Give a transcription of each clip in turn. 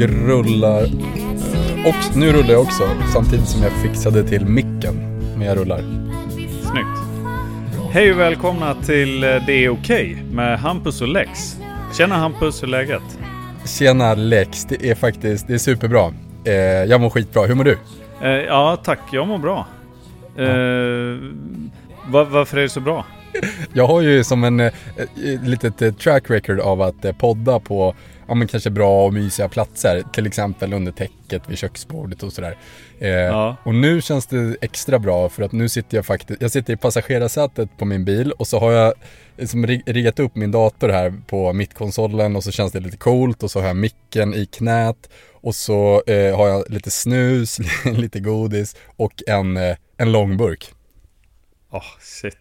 Jag rullar... Och, nu rullar jag också, samtidigt som jag fixade till micken. Men jag rullar. Snyggt. Hej och välkomna till eh, Det är okej med Hampus och Lex. Tjena Hampus, hur är läget? Tjena Lex, det är faktiskt, det är superbra. Eh, jag mår skitbra, hur mår du? Eh, ja, tack. Jag mår bra. Eh, va- varför är det så bra? Jag har ju som en eh, eh, litet eh, track record av att eh, podda på, ja men kanske bra och mysiga platser. Till exempel under täcket vid köksbordet och sådär. Eh, Ja. Och nu känns det extra bra för att nu sitter jag faktiskt, jag sitter i passagerarsätet på min bil och så har jag liksom rig- riggat upp min dator här på mittkonsolen och så känns det lite coolt och så har jag micken i knät och så eh, har jag lite snus, lite godis och en, en långburk. Åh, shit.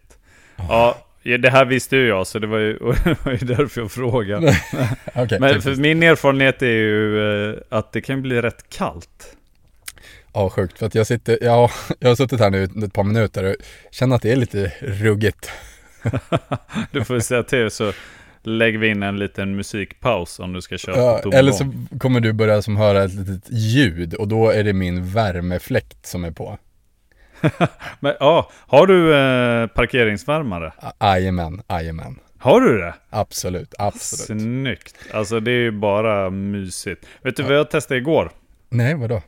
Ja, det här visste ju jag, så det var ju, var ju därför jag frågade. Okej, Men för min erfarenhet är ju eh, att det kan bli rätt kallt. Ja, sjukt. För att jag sitter, ja, jag har suttit här nu ett par minuter och känner att det är lite ruggigt. Du får säga till så lägger vi in en liten musikpaus om du ska köra Ja, på eller så kommer du börja som höra ett litet ljud och då är det min värmefläkt som är på. Men ja, har du eh, parkeringsvärmare? Jajamän, jajamän. Har du det? Absolut, absolut. Snyggt. Alltså det är ju bara mysigt. Vet du vad jag testade igår? Nej, vadå?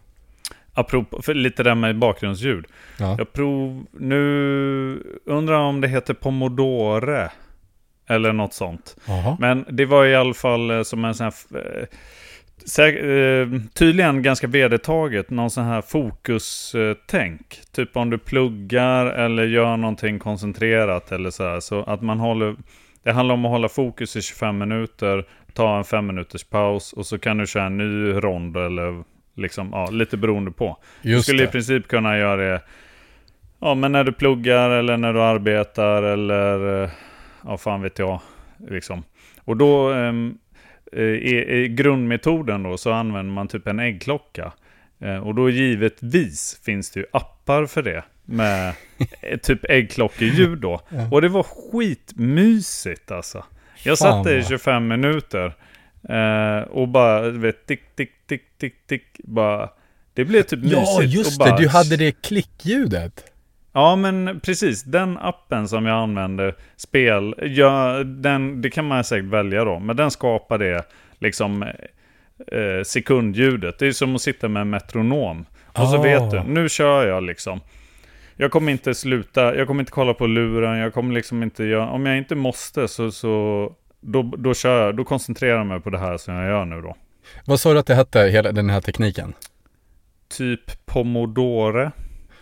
Apropå, för lite där med bakgrundsljud. Ja. Jag prov, nu undrar om det heter Pomodore. Eller något sånt. Jaha. Men det var i alla fall eh, som en sån här... eh, tydligen ganska vedertaget, någon sån här fokustänk. Typ om du pluggar eller gör någonting koncentrerat eller så här. Så att man håller... Det handlar om att hålla fokus i 25 minuter, ta en 5 minuters paus och så kan du köra en ny rond eller liksom, ja, lite beroende på. du Just skulle i det. princip kunna göra det, ja men när du pluggar eller när du arbetar eller, eh, ja fan vet jag, liksom. Och då, eh, i, i grundmetoden då, så använder man typ en äggklocka. Eh, och då givetvis finns det ju appar för det. Med eh, typ äggklockeljud då. Ja. Och det var skitmysigt alltså. Jag Fan, satt där i vad- 25 minuter. Eh, och bara, du vet, tick, tick, tick, tick, tick. Bara, det blev typ mysigt. Ja, just och bara, det. Du hade det klickljudet. Ja, men precis. Den appen som jag använder, spel, ja, den, det kan man säkert välja då. Men den skapar det, liksom, eh, sekundljudet. Det är som att sitta med en metronom. Och så Ah. vet du, nu kör jag liksom. Jag kommer inte sluta, jag kommer inte kolla på luren, jag kommer liksom inte göra, om jag inte måste så, så då, då kör jag, då koncentrerar jag mig på det här som jag gör nu då. Vad sa du att det hette, hela den här tekniken? Typ Pomodore,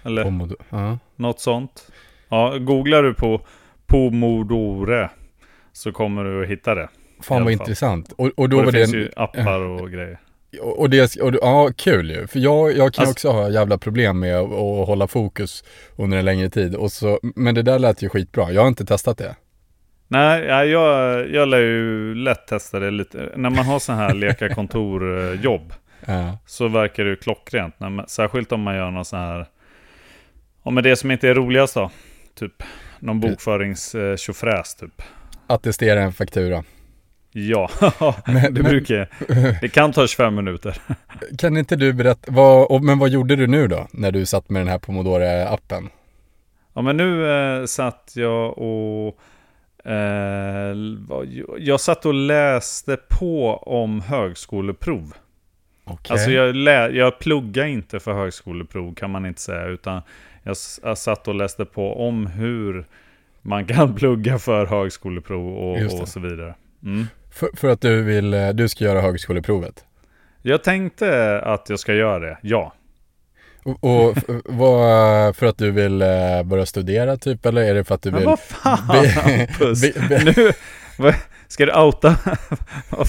eller Pomodo- Ja. Något sånt. Ja, googlar du på Pomodore så kommer du att hitta det. Fan vad intressant. Och, och då och det var det... finns en- ju appar och grejer. Och det, och det, ja kul ju. För jag, jag kan Alltså- också ha jävla problem med att, att hålla fokus under en längre tid. Och så, men det där lät ju skitbra. Jag har inte testat det. Nej, ja, jag, jag lär ju lätt testa det lite. När man har så här leka kontorjobb Ja. så verkar det ju klockrent. När man, särskilt om man gör något så här... Ja, men det som inte är roligast då. Typ någon eh, tjofräs typ. Attestera en faktura. Ja, Men- det men- brukar... Det kan ta 25 minuter. Kan inte du berätta, vad, men vad gjorde du nu då? När du satt med den här Pomodore-appen? Ja men nu eh, satt jag och... Eh, jag satt och läste på om högskoleprov. Okej. Alltså jag, lä, jag pluggar inte för högskoleprov kan man inte säga. Utan jag, jag satt och läste på om hur man kan plugga för högskoleprov och, och så vidare. Mm. för, för att du vill, eh, du ska göra högskoleprovet. Jag tänkte att jag ska göra det, ja. Och, och vad, för att du vill eh, börja studera typ, eller är det för att du Men vill... vad fan be- be- be- Nu, vad, ska du outa?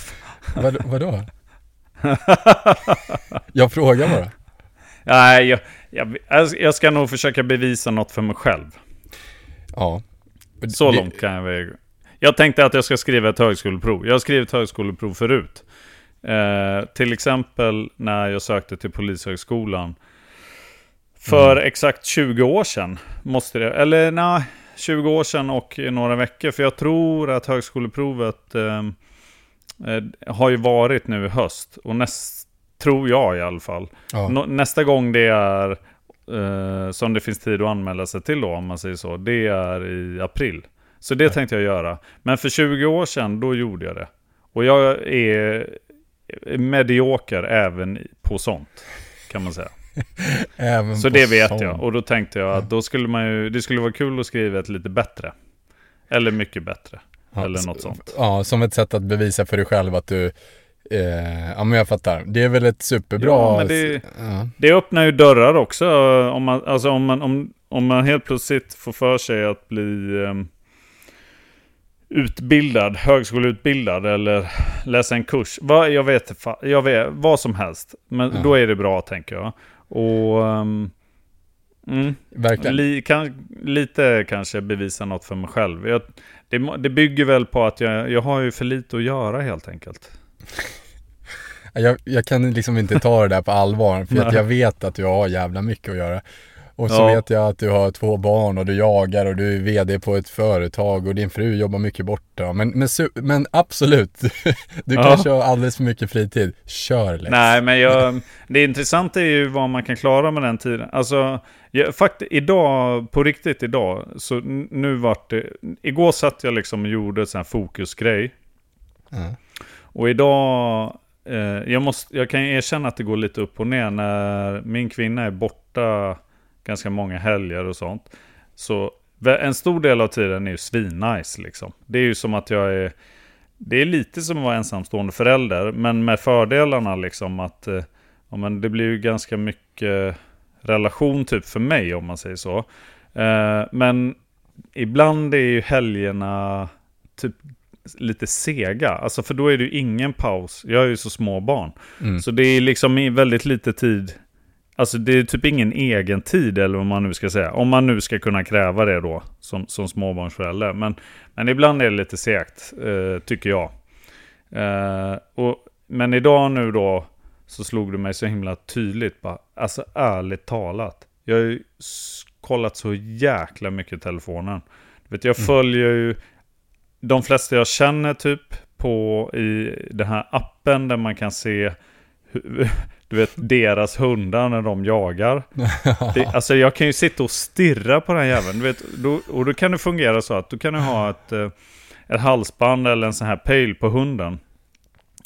Vad, vadå? Jag frågar bara. Nej, jag, jag, jag ska nog försöka bevisa något för mig själv. Ja. Så Det- långt kan jag väl. Jag tänkte att jag ska skriva ett högskoleprov. Jag har skrivit högskoleprov förut. Eh, till exempel när jag sökte till Polishögskolan. För exakt 20 år sedan. Måste det, eller nej, 20 år sedan och några veckor. För jag tror att högskoleprovet eh, eh, har ju varit nu i höst. Och näst, Tror jag i alla fall. Ja. Nästa gång det är eh, som det finns tid att anmäla sig till då, om man säger så, det är i april. Så det tänkte jag göra. Men för 20 år sedan, då gjorde jag det. Och jag är medioker även på sånt, kan man säga. Även Så på det vet sånt. jag. Och då tänkte jag att då skulle man ju, det skulle vara kul att skriva ett lite bättre. Eller mycket bättre. Ja, eller något sånt. Ja, som ett sätt att bevisa för dig själv att du, eh, ja men jag fattar. Det är väl ett superbra... Ja, men det- ja. Det öppnar ju dörrar också. Om man, alltså om man, om, om man helt plötsligt får för sig att bli ehm, utbildad, högskoleutbildad eller läsa en kurs. Vad, jag, vet, jag vet, vad som helst. Men Ja. då är det bra tänker jag. Och ehm, mm, Verkligen. li, kan, lite kanske bevisa något för mig själv. Jag, det, det bygger väl på att jag, jag har ju för lite att göra helt enkelt. Jag, jag kan liksom inte ta det där på allvar, för att jag vet att du har jävla mycket att göra. Och så Ja. vet jag att du har två barn och du jagar och du är vd på ett företag och din fru jobbar mycket borta. Men, men, men absolut, du Ja. kanske har alldeles för mycket fritid. Kör Lex. Nej, men jag, det intressanta är ju vad man kan klara med den tiden. Alltså, jag, fakt, idag, på riktigt idag, så nu vart det... Igår satt jag liksom och gjorde en sån här fokusgrej. Ja. Och idag, Eh, jag, måste, jag kan erkänna att det går lite upp och ner när min kvinna är borta ganska många helger och sånt. Så en stor del av tiden är ju svinnice liksom. Det är ju som att jag är... Det är lite som att vara ensamstående förälder, men med fördelarna liksom att... Eh, ja, men det blir ju ganska mycket relation typ för mig om man säger så. Eh, men ibland är ju helgerna typ lite sega. Alltså för då är det ju ingen paus. Jag har ju så små barn. Mm. Så det är liksom väldigt lite tid. Alltså det är typ ingen egen tid eller vad man nu ska säga. Om man nu ska kunna kräva det då som, som småbarnsförälder. Men, men ibland är det lite segt, eh, tycker jag. Eh, och, men idag nu då så slog det mig så himla tydligt. Bara, alltså ärligt talat. Jag har ju kollat så jäkla mycket telefonen. Vet, jag följer ju de flesta jag känner typ på i den här appen där man kan se hur, du vet, deras hundar när de jagar. Det, alltså jag kan ju sitta och stirra på den jäveln. Du vet, då, och då kan det fungera så att du kan ha ett, eh, ett halsband eller en sån här pejl på hunden.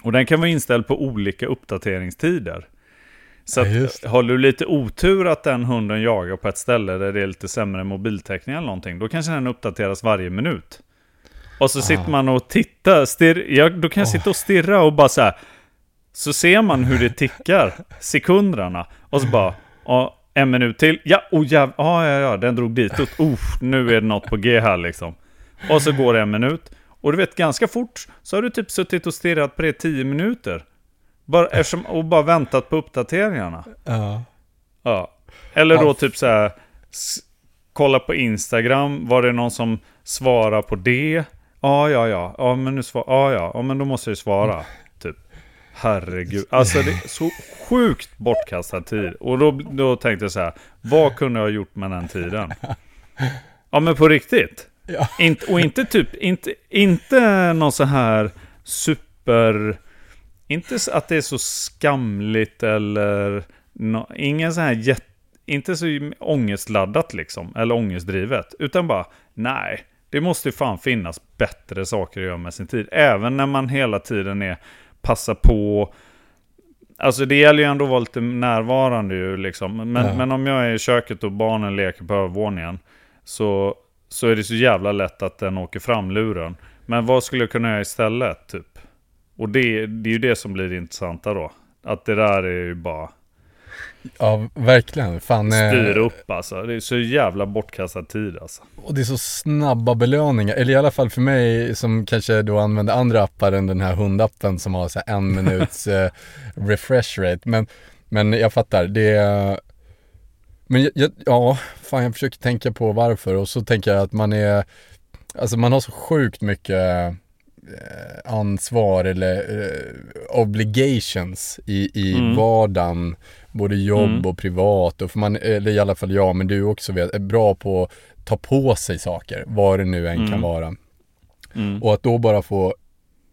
Och den kan vara inställd på olika uppdateringstider. Så Ja, att, det. har du lite otur att den hunden jagar på ett ställe där det är lite sämre mobiltäckning eller någonting, då kanske den uppdateras varje minut. Och så sitter man och tittar, stirr, ja, då kan jag sitta och stirra och bara så här. Så ser man hur det tickar, sekunderna. Och så bara, ja, en minut till. Ja, oh, jäv, ja, ja, ja, den drog ditåt. Oh, nu är det något på G här liksom. Och så går det en minut. Och du vet, ganska fort så har du typ suttit och stirrat på det i tio minuter. Bara, eftersom, och bara väntat på uppdateringarna. Ja. Ja. Eller då typ så här, kolla på Instagram, var det någon som svarar på det? Ja, ja, ja, ja, men nu svar, ja, ja, ja, men då måste jag ju svara. Typ. Herregud, alltså det är så sjukt bortkastad tid. Och då, då tänkte jag så här, vad kunde jag ha gjort med den tiden? Ja, men på riktigt. Ja. Inte, och inte typ, inte, inte någon så här super... Inte att det är så skamligt eller... nå- ingen så här jätte... Inte så ångestladdat liksom, eller ångestdrivet. Utan bara, nej. Det måste ju fan finnas bättre saker att göra med sin tid. Även när man hela tiden är passa på. Alltså det gäller ju ändå att vara lite närvarande ju liksom. Men, Ja. men om jag är i köket och barnen leker på övervåningen. Så, så är det så jävla lätt att den åker fram luren. Men vad skulle jag kunna göra istället typ? Och det, det är ju det som blir det intressanta då. Att det där är ju bara ja, verkligen. Fan, eh, styr upp alltså. Det är så jävla bortkastad tid alltså. Och det är så snabba belöningar, eller i alla fall för mig som kanske då använder andra appar än den här hundappen som har så en minuts eh, refresh rate. Men, men jag fattar, det är... Men jag, ja, fan jag försöker tänka på varför och så tänker jag att man är... Alltså man har så sjukt mycket eh, ansvar eller obligations i, i Mm. vardagen. Både jobb Mm. och privat och för man, eller i alla fall jag, men du också vet, är bra på att ta på sig saker, vad det nu än kan Mm. vara. Mm. Och att då bara få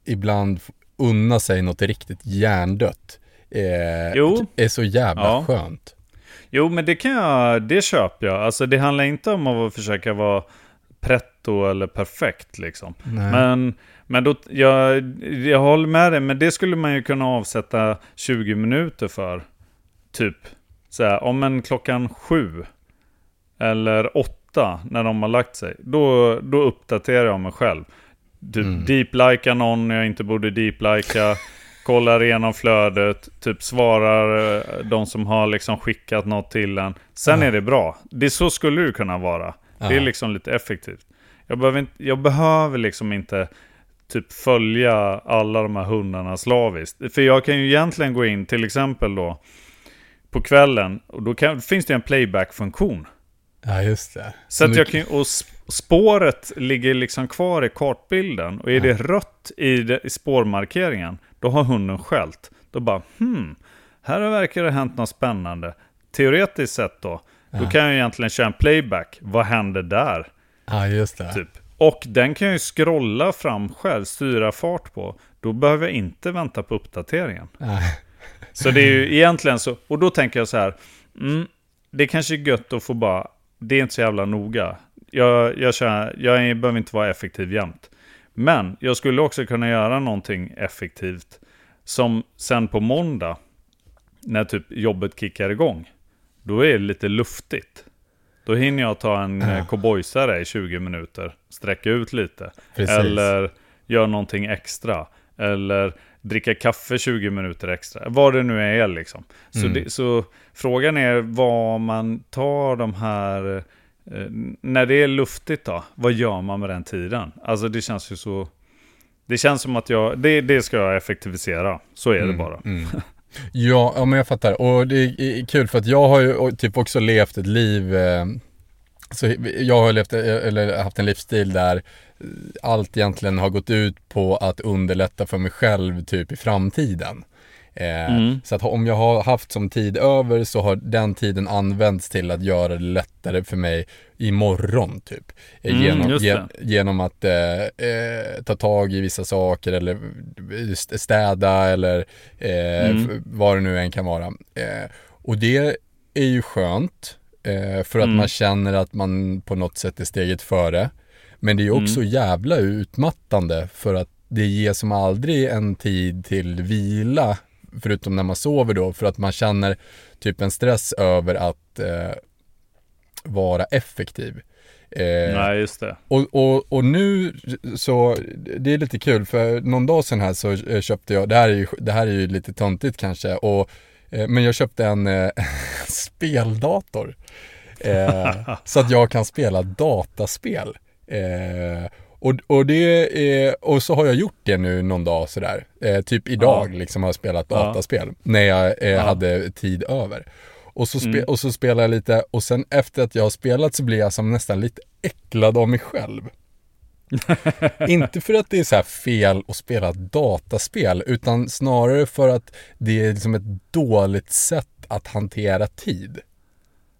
ibland unna sig något riktigt hjärndött eh, Jo. är så jävla Ja. skönt. Jo, men det kan jag, det köper jag. Alltså det handlar inte om att försöka vara pretto eller perfekt liksom. Nej. Men, men då, jag, jag håller med dig, men det skulle man ju kunna avsätta 20 minuter för. Typ, så här, om en klockan sju eller åtta när de har lagt sig, då, då uppdaterar jag mig själv. Typ Mm. deep-lika någon jag inte borde deep-lika, kollar igenom flödet, typ svarar eh, de som har liksom skickat något till en. Sen Ja. är det bra. Det så skulle det kunna vara. Det är liksom lite effektivt. Jag behöver, inte, jag behöver liksom inte typ följa alla de här hundarna slaviskt. För jag kan ju egentligen gå in till exempel då på kvällen och då kan, finns det en playback-funktion. Ja, just det. Så att du- jag kan, och sp- spåret ligger liksom kvar i kartbilden. Och är det rött i, det, i spårmarkeringen, då har hunden skällt. Då bara, hmm, här verkar det ha hänt något spännande. Teoretiskt sett då, då kan jag egentligen köra en playback. Vad händer där? Ja, just det. Typ. Och den kan jag ju scrolla fram själv, styra fart på. Då behöver jag inte vänta på uppdateringen. Nej. Så det är ju egentligen så, och då tänker jag så här, mm, det är kanske är gött att få bara, det är inte så jävla noga. Jag, jag, känner, jag behöver inte vara effektiv jämt. Men jag skulle också kunna göra någonting effektivt som sen på måndag, när typ jobbet kickar igång, då är det lite luftigt. Då hinner jag ta en Ja. ja. cowboysare i 20 minuter, sträcka ut lite. Precis. Eller göra någonting extra. Eller dricka kaffe 20 minuter extra. Vad det nu är liksom. Så, Mm. det, så frågan är vad man tar de här... Eh, när det är luftigt då, vad gör man med den tiden? Alltså det känns ju så... Det känns som att jag... Det, det ska jag effektivisera. Så är det Mm, bara. mm. Ja, ja, men jag fattar. Och det är kul för att jag har ju typ också levt ett liv, eh, så jag har levt, eh, eller haft en livsstil där eh, allt egentligen har gått ut på att underlätta för mig själv typ i framtiden. Eh, Mm. Så att om jag har haft som tid över så har den tiden använts till att göra det lättare för mig imorgon typ. Eh, Mm, genom, ge, genom att eh, eh, ta tag i vissa saker eller st- städa eller eh, Mm. vad det nu än kan vara. Eh, och det är ju skönt eh, för att Mm. man känner att man på något sätt är steget före. Men det är också Mm. jävla utmattande för att det ger som aldrig en tid till vila förutom när man sover då för att man känner typ en stress över att eh, vara effektiv. Eh, Nej, just det. och, och, och nu så, det är lite kul för någon dag sedan här så eh, köpte jag, det här är ju, det här är ju lite töntigt kanske, och, eh, men jag köpte en eh, speldator. Eh, så att jag kan spela dataspel. Eh, och, och, det är, och så har jag gjort det nu någon dag sådär. Eh, typ idag Ja. liksom har jag spelat Ja. dataspel. När jag eh, Ja. hade tid över. Och så, Mm. och så spelar jag lite och sen efter att jag har spelat så blir jag som nästan lite äcklad av mig själv. Inte för att det är så fel att spela dataspel utan snarare för att det är liksom ett dåligt sätt att hantera tid.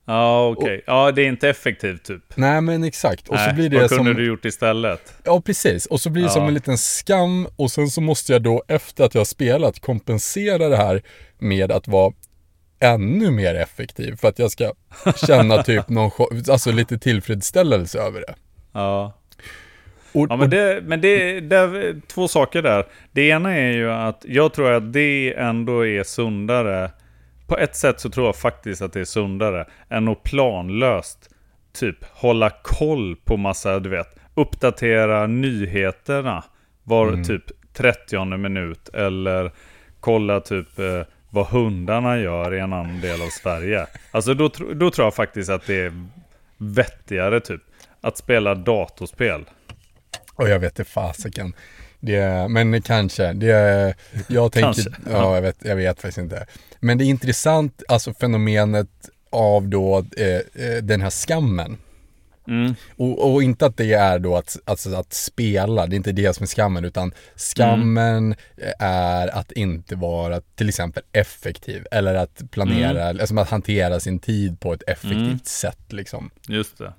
Ja, okej. Ja, det är inte effektivt typ. Nej men exakt. Och så Nej, blir det vad kunde som... du gjort istället? Ja precis. Och så blir det som Ja. en liten skam och sen så måste jag då efter att jag har spelat kompensera det här med att vara ännu mer effektiv för att jag ska känna typ någon, alltså lite tillfredsställelse över det. Ja. Och, Ja, men det, men det, det är två saker där. Det ena är ju att jag tror att det ändå är sundare. På ett sätt så tror jag faktiskt att det är sundare än att planlöst typ hålla koll på massa, du vet, uppdatera nyheterna var Mm. typ 30 minut eller kolla typ eh, vad hundarna gör i en annan del av Sverige. Alltså då, då tror jag faktiskt att det är vettigare typ att spela datorspel. Och jag vet inte fasiken. Det, men kanske. Det, jag tänker, Kanske, ja. jag, vet, jag vet faktiskt inte. Men det är intressant, alltså fenomenet av då eh, eh, den här skammen. Mm. Och, och inte att det är då att, alltså att spela, det är inte det som är skammen, utan skammen är att inte vara till exempel effektiv eller att planera, alltså att hantera sin tid på ett effektivt Mm. sätt liksom. Just det.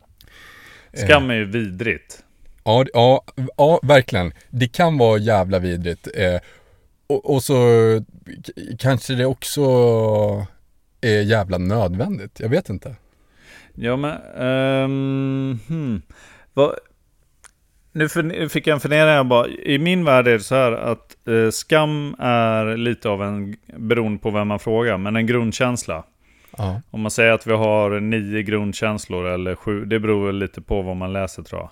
Skam är ju vidrigt. Ja, ja, ja, verkligen. Det kan vara jävla vidrigt. Eh, och, och så kanske det också är jävla nödvändigt. Jag vet inte. Ja men, ehm, hmm. Vad, nu för, fick jag en fundering här bara. I min värld är det så här att eh, skam är lite av en, beroende på vem man frågar, men en grundkänsla. Ja. Om man säger att vi har nio grundkänslor eller sju, det beror väl lite på vad man läser tror jag.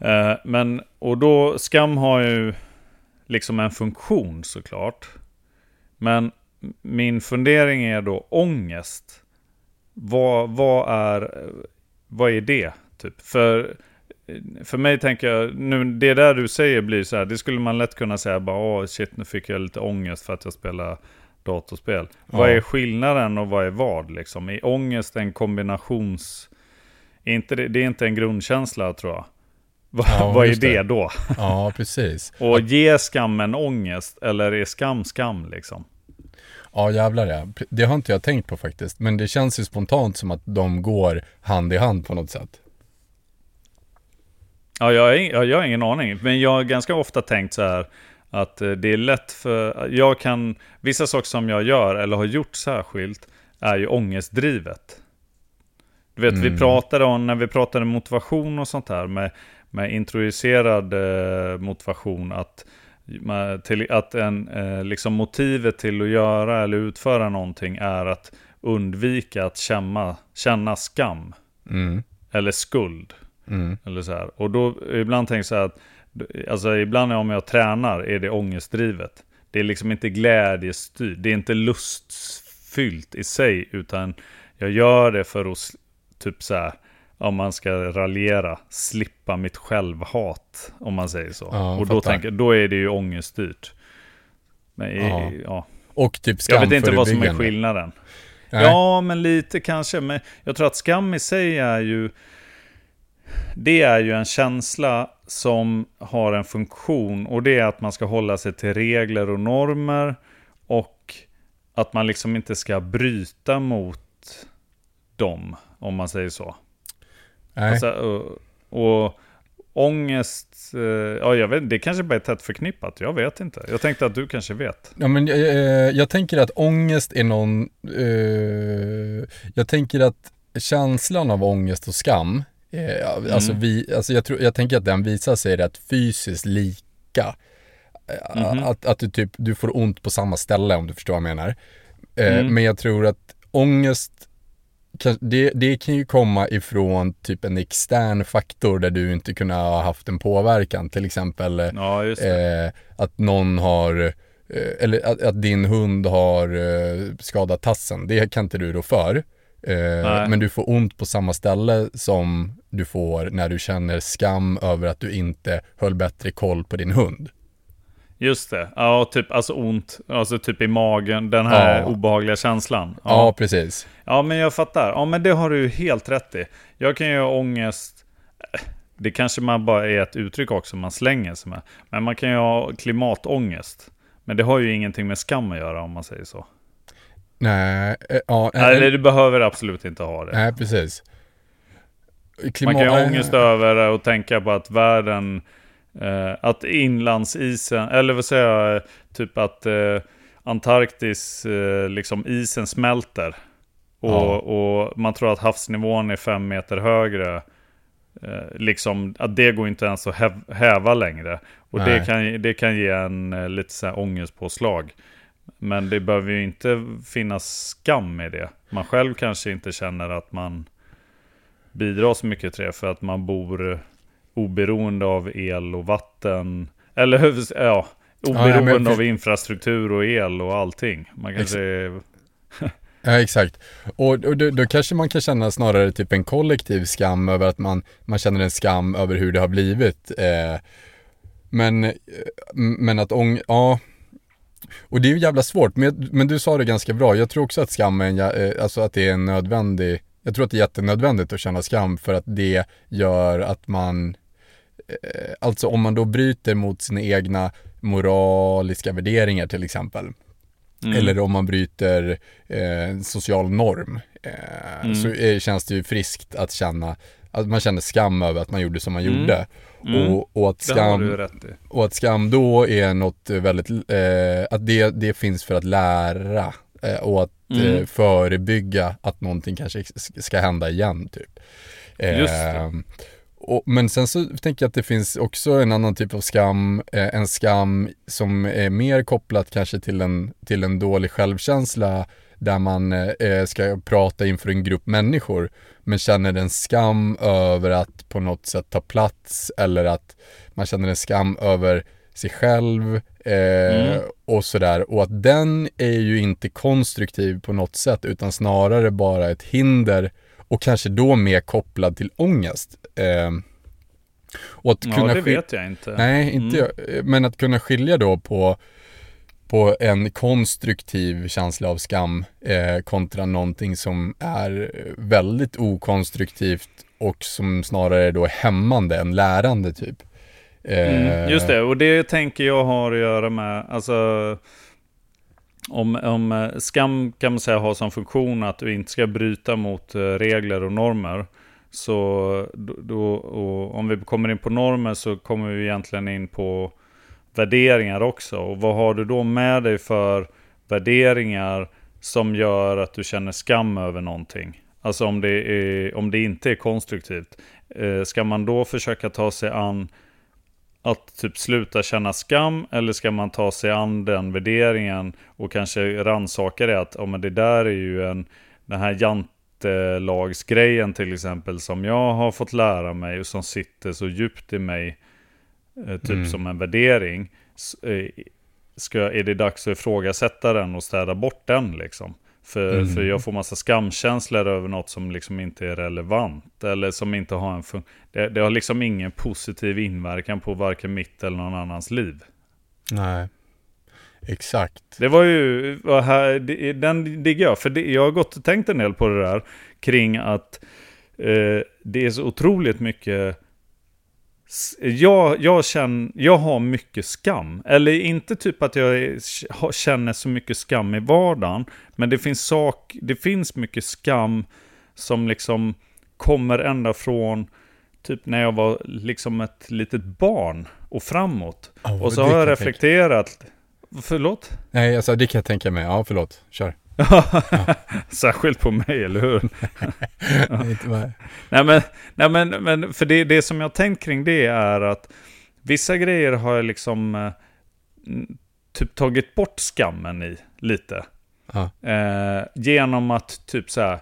Eh, men, och då, skam har ju liksom en funktion såklart. Men min fundering är då ångest. Vad, vad, är, vad är det? Typ? För, för mig tänker jag, nu, det där du säger blir så här, det skulle man lätt kunna säga bara, åh shit nu fick jag lite ångest för att jag spelar datorspel. Vad Ja. är skillnaden och vad är vad liksom? Är ångest en kombinations... Är inte det, det är inte en grundkänsla tror jag. Va, Ja, vad är det, det. då? ja, precis. Och ger skammen ångest eller är skam skam liksom? Ja, jävlar ja. Det har inte jag tänkt på faktiskt. Men det känns ju spontant som att de går hand i hand på något sätt. Ja, jag, ja, jag har ingen aning. Men jag har ganska ofta tänkt så här att eh, det är lätt för... Jag kan... Vissa saker som jag gör eller har gjort särskilt är ju ångestdrivet. Du vet, vi Mm. pratade om, när vi pratade motivation och sånt här med, med introducerad eh, motivation, att, till, att en, eh, liksom motivet till att göra eller utföra någonting är att undvika att känna, känna skam Mm. eller skuld. Mm. Eller så här. Och då ibland tänker jag så här att, alltså ibland om jag tränar är det ångestdrivet. Det är liksom inte glädjestyrt, det är inte lustfyllt i sig, utan jag gör det för att, typ så här, om man ska raljera, slippa mitt självhat, om man säger så. Ja, och då, tänker, då är det ju ångeststyrt. Men Ja. ja. Och typ Jag vet inte vad som är skillnaden. Nej. Ja, men lite kanske. Men jag tror att skam i sig är ju... Det är ju en känsla som har en funktion. Och det är att man ska hålla sig till regler och normer. Och att man liksom inte ska bryta mot dem, om man säger så. Alltså, och, och ångest, eh, ja jag vet det kanske bara är tätt förknippat, jag vet inte. Jag tänkte att du kanske vet. Ja, men jag, jag, jag tänker att ångest är någon... Eh, jag tänker att känslan av ångest och skam, eh, alltså, vi, alltså jag, tror, jag tänker att den visar sig rätt fysiskt lika. Eh, Mhm. Att, att du typ, du får ont på samma ställe om du förstår vad jag menar. Eh, Mm. Men jag tror att ångest, det, det kan ju komma ifrån typ en extern faktor där du inte kunnat ha haft en påverkan. Till exempel eh, Ja, eh, att någon har, eh, eller att, att din hund har eh, skadat tassen. Det kan inte du då för. Nej. men du får ont på samma ställe som du får när du känner skam över att du inte höll bättre koll på din hund. Just det. Ja, typ alltså ont. Alltså typ i magen. Den här Ja. obehagliga känslan. Ja, Ja. precis. ja, men jag fattar. Ja, men det har du helt rätt i. Jag kan ju ha ångest. Det kanske man bara är ett uttryck också man slänger sig med. Men man kan ju ha klimatångest. Men det har ju ingenting med skam att göra om man säger så. Nej, eh, ja, Eller du behöver absolut inte ha det. nej precis. Man Klimat- kan ju ha ångest över och tänka på att världen, eh, att inlandsisen, eller vad säger jag, typ att eh, Antarktis, eh, liksom isen smälter. Och, Ja. och man tror att havsnivån är fem meter högre. Eh, liksom, att det går inte ens att häv- häva längre. Och det kan, det kan ge en eh, lite så här ångestpåslag. Men det behöver ju inte finnas skam i det. Man själv kanske inte känner att man bidrar så mycket till det för att man bor oberoende av el och vatten. Eller ja, ja, oberoende men- av infrastruktur och el och allting. Man kanske är, Ja, exakt. Och, och då, då kanske man kan känna snarare typ en kollektiv skam över att man, man känner en skam över hur det har blivit. Eh, men, eh, men att ång, ja. Och det är ju jävla svårt, men, men du sa det ganska bra. Jag tror också att skam är en, eh, alltså att det är en nödvändig, jag tror att det är jättenödvändigt att känna skam för att det gör att man, eh, alltså om man då bryter mot sina egna moraliska värderingar till exempel. mm, Eller om man bryter eh, social norm. Eh, Mm. Så är, känns det ju friskt att känna att man känner skam över att man gjorde som man Mm. gjorde. Mm. Och, och, att skam, och att skam då är något väldigt, eh, att det, det finns för att lära eh, och att Mm. eh, förebygga att någonting kanske ska hända igen typ. Just det. Ehm, och, men sen så tänker jag att det finns också en annan typ av skam, eh, en skam som är mer kopplat kanske till en, till en dålig självkänsla där man eh, ska prata inför en grupp människor men känner en skam över att på något sätt ta plats eller att man känner en skam över sig själv eh, Mm. och sådär. Och att den är ju inte konstruktiv på något sätt utan snarare bara ett hinder och kanske då mer kopplad till ångest. Eh, och att Ja, kunna det vet jag inte. Nej, inte Mm. jag. Men att kunna skilja då på, på en konstruktiv känsla av skam eh, kontra någonting som är väldigt okonstruktivt och som snarare är då hämmande än lärande typ. Eh, Mm, just det, och det tänker jag har att göra med, alltså om, om eh, skam kan man säga har som funktion att du inte ska bryta mot eh, regler och normer. Så då, och om vi kommer in på normer så kommer vi egentligen in på värderingar också. Och vad har du då med dig för värderingar som gör att du känner skam över någonting? Alltså om det, är, om det inte är konstruktivt. Eh, ska man då försöka ta sig an att typ sluta känna skam eller ska man ta sig an den värderingen och kanske rannsaka det att oh, men det där är ju en den här jantelagsgrejen till exempel som jag har fått lära mig och som sitter så djupt i mig eh, typ Mm. som en värdering eh, ska, är det dags att ifrågasätta den och städa bort den liksom för, Mm. för jag får massa skamkänslor över något som liksom inte är relevant eller som inte har en fun- det, det har liksom ingen positiv inverkan på varken mitt eller någon annans liv. Nej, exakt. Det var ju, vad här, den diggar jag, för det, jag har gått och tänkt en del på det där kring att eh, det är så otroligt mycket jag, jag, känner, jag har mycket skam. Eller inte typ att jag känner så mycket skam i vardagen. Men det finns, sak, det finns mycket skam som liksom kommer ända från typ när jag var liksom ett litet barn och framåt. Oh, och så har jag jag tänka- reflekterat. Förlåt? Nej, alltså det kan jag tänka mig. Ja, förlåt. Kör. Särskilt på mig, eller hur? Nej, men, nej, men, men för det, det som jag har tänkt kring det är att vissa grejer har jag liksom eh, typ tagit bort skammen i lite. Eh, genom att typ så här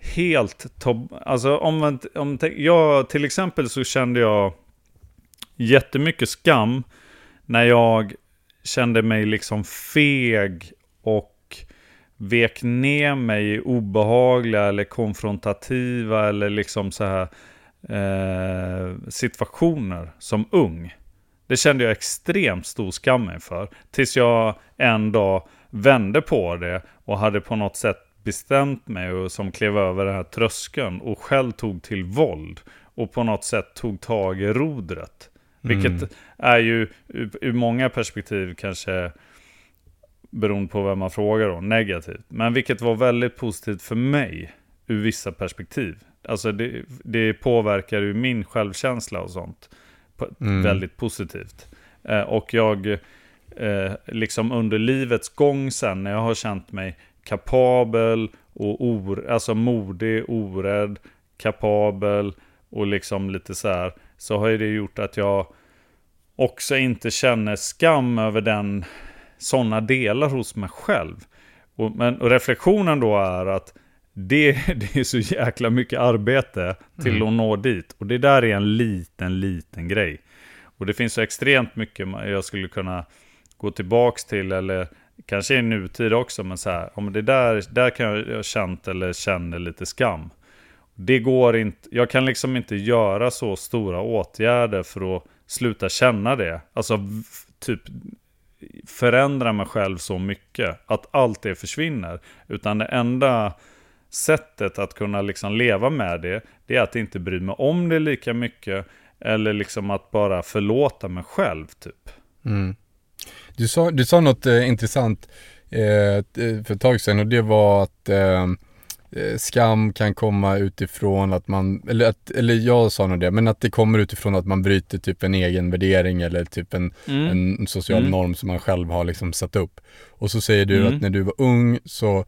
helt ta, alltså om om, jag till exempel så kände jag jättemycket skam när jag kände mig liksom feg vek ner mig i obehagliga eller konfrontativa eller liksom så här eh, situationer som ung. Det kände jag extremt stor skam inför. Tills jag en dag vände på det och hade på något sätt bestämt mig och som klev över den här tröskeln och själv tog till våld. Och på något sätt tog tag i rodret. Vilket är ju ur många perspektiv kanske beroende på vem man frågar då, negativt. Men vilket var väldigt positivt för mig ur vissa perspektiv. Alltså det, det påverkar ju min självkänsla och sånt Mm. väldigt positivt. Eh, och jag, eh, liksom under livets gång sen, när jag har känt mig kapabel och or, alltså modig, orädd, kapabel och liksom lite så här, så har ju det gjort att jag också inte känner skam över den sådana delar hos mig själv. Och, men, och reflektionen då är att det, det är så jäkla mycket arbete till att nå dit. Och det där är en liten, liten grej. Och det finns så extremt mycket jag skulle kunna gå tillbaks till eller kanske i nutid också. Men så här, om det där, där kan jag jag känt eller känner lite skam. Det går inte, jag kan liksom inte göra så stora åtgärder för att sluta känna det. Alltså typ förändra mig själv så mycket att allt det försvinner. Utan det enda sättet att kunna liksom leva med det, det är att inte bry mig om det lika mycket. Eller liksom att bara förlåta mig själv typ. Mm. Du, sa, du sa något eh, intressant eh, för ett tag sedan och det var att eh, skam kan komma utifrån att man, eller, att, eller jag sa nog det, men att det kommer utifrån att man bryter typ en egen värdering eller typ en, Mm. en social Mm. norm som man själv har liksom satt upp. Och så säger du Mm. att när du var ung så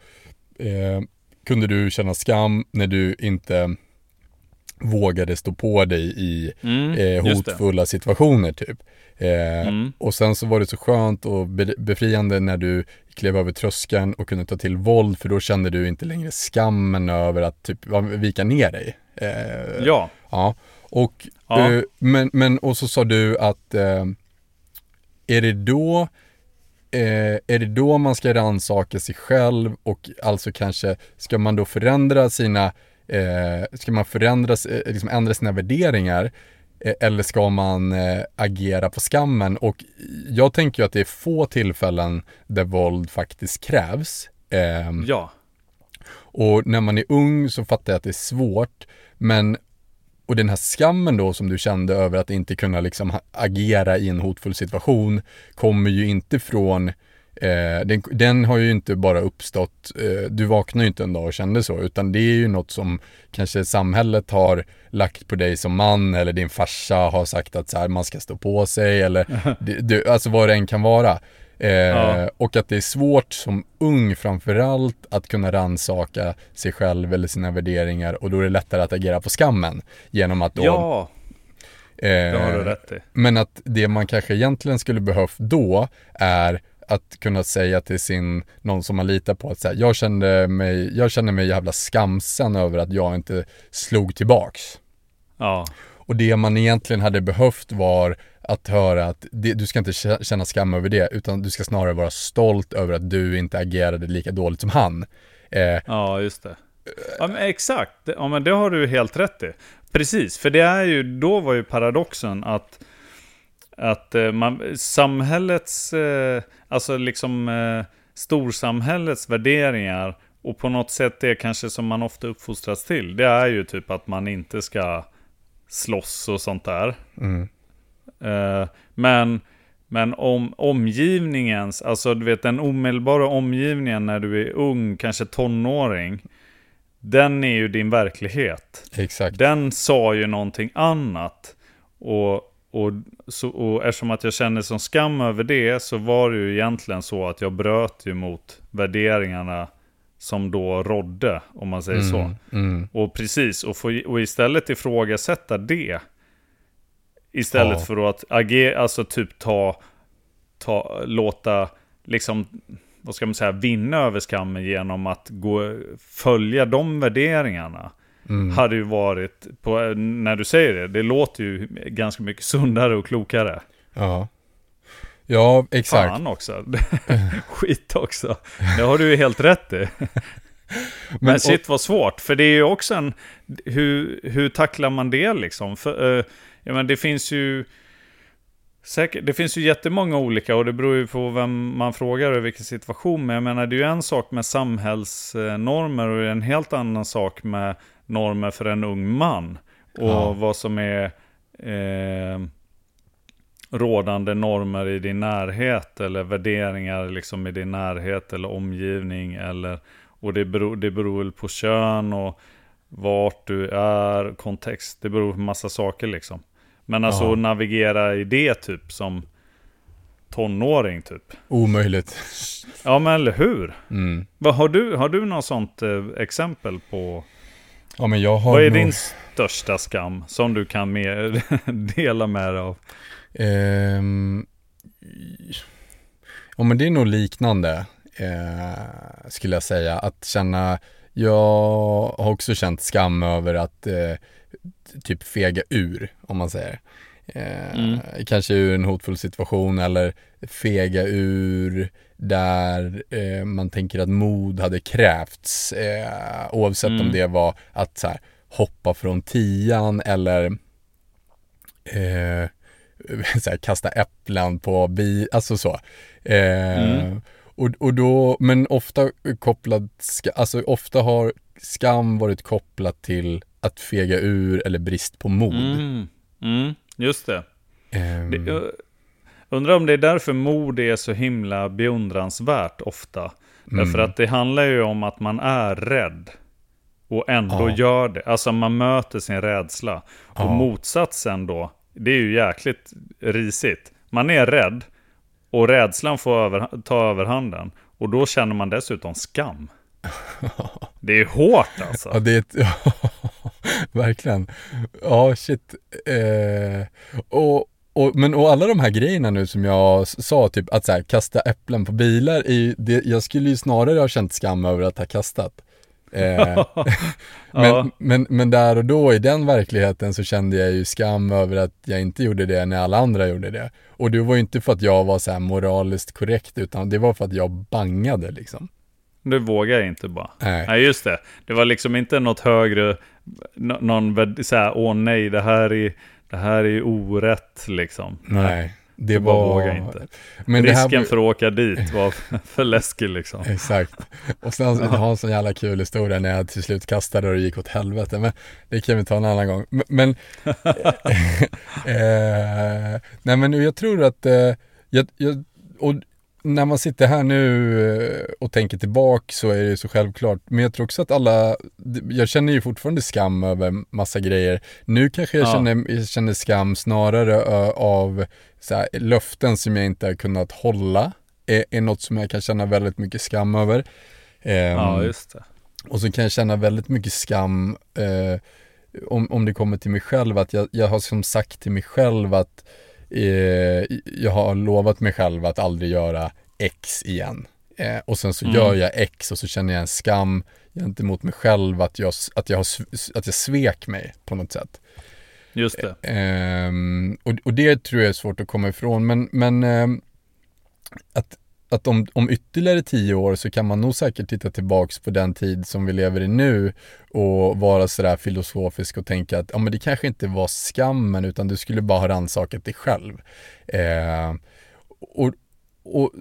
eh, kunde du känna skam när du inte vågade stå på dig i Mm, eh, hotfulla situationer typ. Eh, Mm. Och sen så var det så skönt och be- befriande när du klev över tröskeln och kunde ta till våld för då kände du inte längre skammen över att typ vika ner dig. Eh, Ja, ja. Och, Ja. eh, men, men, och så sa du att eh, är det då Eh, är det då man ska rannsaka sig själv och alltså kanske ska man då förändra sina, eh, ska man förändra, eh, liksom ändra sina värderingar eh, eller ska man eh, agera på skammen? Och jag tänker ju att det är få tillfällen där våld faktiskt krävs. Ehm, ja. och när man är ung så fattar jag att det är svårt, men och den här skammen då som du kände över att inte kunna liksom agera i en hotfull situation kommer ju inte från eh, den, den har ju inte bara uppstått, eh, du vaknade ju inte en dag och kände så, utan det är ju något som kanske samhället har lagt på dig som man eller din farsa har sagt att så här, man ska stå på sig eller det, det, alltså vad det än kan vara. Eh, Ja. Och att det är svårt som ung framförallt att kunna ransaka sig själv eller sina värderingar och då är det lättare att agera på skammen genom att då Ja, eh, det har du rätt i. Men att det man kanske egentligen skulle behövt då är att kunna säga till sin, någon som man litar på att säga, jag kände mig, jag känner mig jävla skamsen över att jag inte slog tillbaks. Ja, Och det man egentligen hade behövt var att höra att det, du ska inte kä- känna skam över det, utan du ska snarare vara stolt över att du inte agerade lika dåligt som han. Eh, ja just det. Ja, men exakt, ja, men det har du helt rätt i. Precis, för det är ju, då var ju paradoxen att, att eh, man, samhällets, eh, alltså liksom eh, storsamhällets värderingar och på något sätt det kanske som man ofta uppfostras till, det är ju typ att man inte ska slåss och sånt där. mm, men men om omgivningens, alltså du vet den omedelbara omgivningen när du är ung, kanske tonåring. Den är ju din verklighet. exakt. Den sa ju någonting annat. Och, och, så, och eftersom att jag kände som skam över det så var det ju egentligen så att jag bröt ju mot värderingarna som då rådde, om man säger så. Mm, mm, Och precis, och, få, och istället ifrågasätta det. Istället Ja. för att agera, alltså typ ta, ta, låta, liksom, vad ska man säga, vinna över skammen genom att gå, följa de värderingarna. Mm. Hade ju varit, på, när du säger det, det låter ju ganska mycket sundare och klokare. Ja. Ja, exakt. Fan också. Skit också. Det har du ju helt rätt i. Men, och- shit vad svårt, för det är ju också en... Hur, hur tacklar man det liksom? För, eh, jag menar, det finns ju... Säkert, det finns ju jättemånga olika och det beror ju på vem man frågar och vilken situation. Men jag menar, det är ju en sak med samhällsnormer och en helt annan sak med normer för en ung man. Och Ja. vad som är eh, rådande normer i din närhet eller värderingar liksom i din närhet eller omgivning. Eller, och det beror, det beror på kön och vart du är, kontext. Det beror på massa saker liksom. Men alltså Ja. att navigera i det typ som tonåring typ. Omöjligt. Ja men eller hur? Mm. Vad, har, du, har du något sånt eh, exempel på? Ja, men jag har Vad är nog... din största skam som du kan med, dela med dig av? Ehm, ja men det är nog liknande eh, skulle jag säga. Att känna, jag har också känt skam över att eh, typ fega ur om man säger. Eh, Mm. Kanske ur en hotfull situation eller fega ur där eh, man tänker att mod hade krävts. Eh, oavsett Mm. om det var att så här, hoppa från tian eller eh, så här, kasta äpplen på bi, alltså så. Eh, Mm. och, och då, men ofta kopplad, alltså ofta har skam varit kopplat till att fega ur eller brist på mod. Mm. Mm, just det. Ehm, det undrar om det är därför mod är så himla beundransvärt ofta. mm, Därför att det handlar ju om att man är rädd. och ändå Ja. gör det. Alltså man möter sin rädsla. Och Ja. motsatsen då, det är ju jäkligt risigt. Man är rädd och rädslan får över, ta överhanden. Och då känner man dessutom skam. Det är hårt alltså. Ja, det är ett, verkligen. Ja, shit. Eh, och, och, men och alla de här grejerna nu som jag sa, typ att så här, kasta äpplen på bilar, är, det, jag skulle ju snarare ha känt skam över att ha kastat. Eh, men, Ja. men, men där och då i den verkligheten så kände jag ju skam över att jag inte gjorde det när alla andra gjorde det. Och det var ju inte för att jag var så här moraliskt korrekt utan det var för att jag bangade liksom. Du vågar inte bara. Nej. Nej, just det. Det var liksom inte något högre, nå- någon så här, åh nej, det här är, det här är orätt liksom. Nej, det var... vågar inte. Men här Risken var- för att åka dit var för läskig liksom. Exakt. Och sen jag har en sån jävla kul historia när jag till slut kastade och det gick åt helvete. Men det kan vi ta en annan gång. Men, men eh, nej men jag tror att, eh, jag, jag, och när man sitter här nu eh, och tänker tillbaka så är det så självklart. Men jag tror också att alla, jag känner ju fortfarande skam över massa grejer. Nu kanske jag, Ja. känner, jag känner skam snarare av så här, löften som jag inte har kunnat hålla. Är, är något som jag kan känna väldigt mycket skam över. Ehm, Ja, just det. och så kan jag känna väldigt mycket skam eh, om, om det kommer till mig själv. Att jag, jag har som sagt till mig själv att eh, jag har lovat mig själv att aldrig göra X igen. Eh, och sen så Mm. gör jag X och så känner jag en skam gentemot mig själv att jag, att jag, har, att jag svek mig på något sätt. Just det. Ehm, och, och det tror jag är svårt att komma ifrån. Men, men ehm, att, att om, om ytterligare tio år så kan man nog säkert titta tillbaks på den tid som vi lever i nu och vara sådär filosofisk och tänka att ja, men det kanske inte var skammen utan du skulle bara ha rannsakat dig själv. Eh, och, och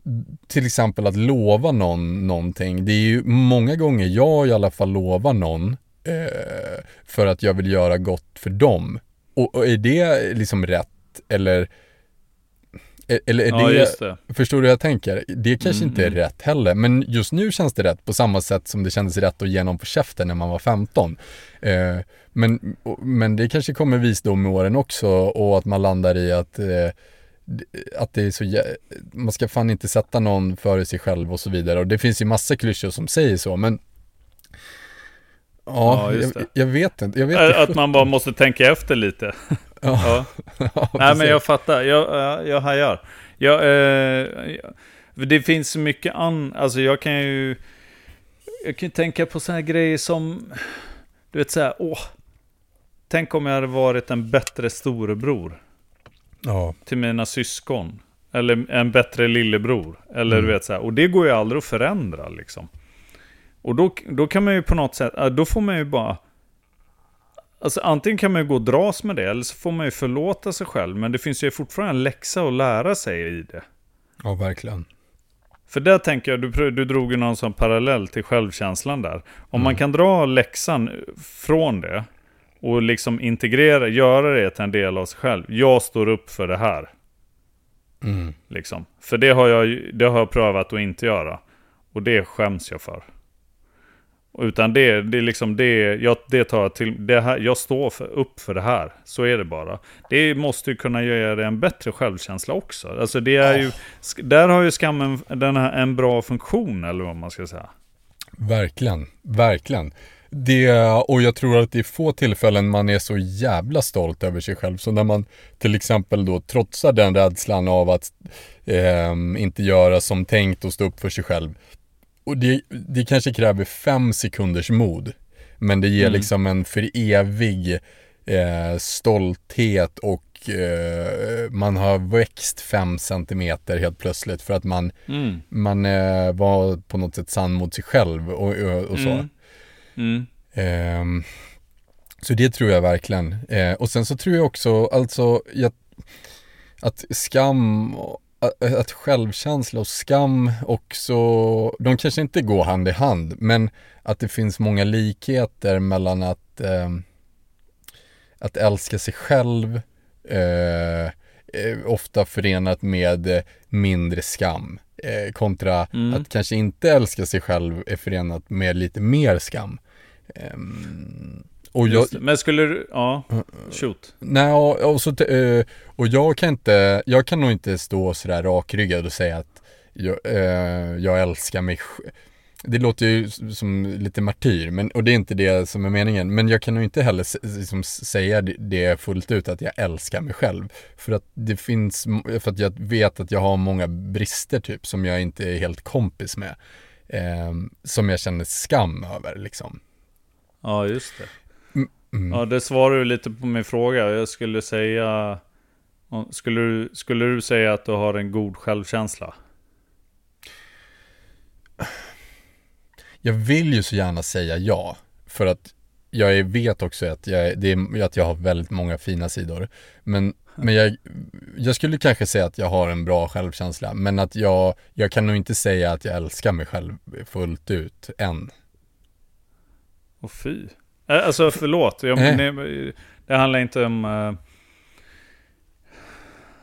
till exempel att lova någon någonting. Det är ju många gånger jag i alla fall lovar någon eh, för att jag vill göra gott för dem. Och, och är det liksom rätt eller eller är Ja, det, det. förstår du hur jag tänker? Det kanske Mm, inte är mm. rätt heller, men just nu känns det rätt på samma sätt som det kändes rätt att ge någon på käften när man var 15. Eh, men, men det kanske kommer visdom med åren också och att man landar i att eh, att det är så, man ska fan inte sätta någon före sig själv och så vidare. Och det finns ju massa klyschor som säger så, men Ja, Ja, jag, jag vet inte. Jag vet Ä- inte. Att man bara måste tänka efter lite. Ja, Ja. Nej, men jag fattar. Jag, jag, hajar. Jag, eh, det finns så mycket an... Alltså jag kan ju... Jag kan ju tänka på så här grejer som... Du vet så här, åh. Tänk om jag hade varit en bättre storebror Ja, till mina syskon. Eller en bättre lillebror. Eller Mm. du vet så här. Och det går ju aldrig att förändra liksom. Och då, då kan man ju på något sätt, då får man ju bara... Alltså antingen kan man ju gå och dras med det, eller så får man ju förlåta sig själv. Men det finns ju fortfarande en läxa att lära sig i det. ja verkligen. För där tänker jag, du, du drog ju någon sån parallell till självkänslan där. Om man kan dra läxan från det och liksom integrera, göra det till en del av sig själv. Jag står upp för det här. Mm. Liksom. För det har, jag, det har jag prövat att inte göra. Och det skäms jag för. Utan det, det är liksom det, jag, det tar till, det här, jag står för, upp för det här. Så är det bara. Det måste ju kunna göra det en bättre självkänsla också. Alltså det är ju, sk- där har ju skammen den här, en bra funktion eller vad man ska säga. Verkligen, verkligen. Det, och jag tror att det är få tillfällen man är så jävla stolt över sig själv. Så när man till exempel då trotsar den rädslan av att ehm, inte göra som tänkt och stå upp för sig själv. Och det, det kanske kräver fem sekunders mod. Men det ger Mm. liksom en för evig eh, stolthet och eh, man har växt fem centimeter helt plötsligt för att man Mm. man eh, var på något sätt sann mot sig själv och, och, och så. Mm. Mm. Ehm, så det tror jag verkligen. Eh, och sen så tror jag också, alltså, jag, att skam, och- att, självkänsla och skam också, de kanske inte går hand i hand, men att det finns många likheter mellan att, ehm, att älska sig själv, eh, eh, ofta förenat med eh, mindre skam. Eh, kontra Mm. att kanske inte älska sig själv är förenat med lite mer skam. Ehm, och jag, Men skulle du, ja, shoot. Nej, och, och, så, eh, och jag kan inte, jag kan nog inte stå sådär rakryggad och säga att jag, eh, jag älskar mig det låter ju som lite martyr, men, och det är inte det som är meningen. Men jag kan nog inte heller liksom, säga det fullt ut att jag älskar mig själv. För att det finns, för att jag vet att jag har många brister typ som jag inte är helt kompis med. Eh, som jag känner skam över liksom. Ja, just det. Mm. Ja, det svarar ju lite på min fråga. Jag skulle säga... Skulle du, skulle du säga att du har en god självkänsla? Jag vill ju så gärna säga ja. För att jag vet också att jag, det är, att jag har väldigt många fina sidor. Men, men jag, jag skulle kanske säga att jag har en bra självkänsla. Men att jag, jag kan nog inte säga att jag älskar mig själv fullt ut än. Åh fy. Alltså förlåt, jag, det, det handlar inte om... Uh,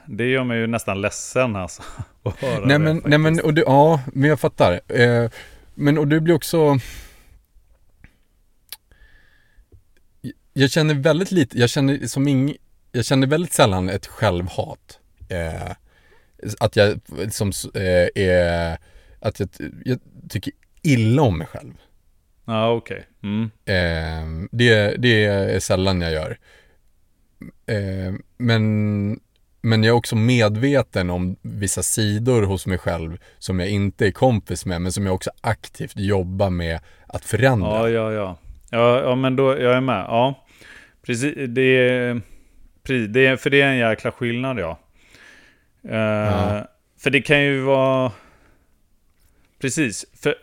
det gör mig ju nästan ledsen alltså. Att höra nej men, nej men, och du, ja, men jag fattar. Eh, men och du blir också... Jag känner väldigt lite, jag känner som ing, jag känner väldigt sällan ett självhat. Eh, att jag liksom eh, är, att jag, jag tycker illa om mig själv. Ja, ah, okej. Okay. Mm. Eh, det, det är sällan jag gör. Eh, men, men jag är också medveten om vissa sidor hos mig själv som jag inte är kompis med, men som jag också aktivt jobbar med att förändra. Ja, ja, ja. Ja, ja men då, jag är med. Ja, precis. Det är, det är, för det är en jäkla skillnad, ja. Uh, ja. För det kan ju vara... Precis. För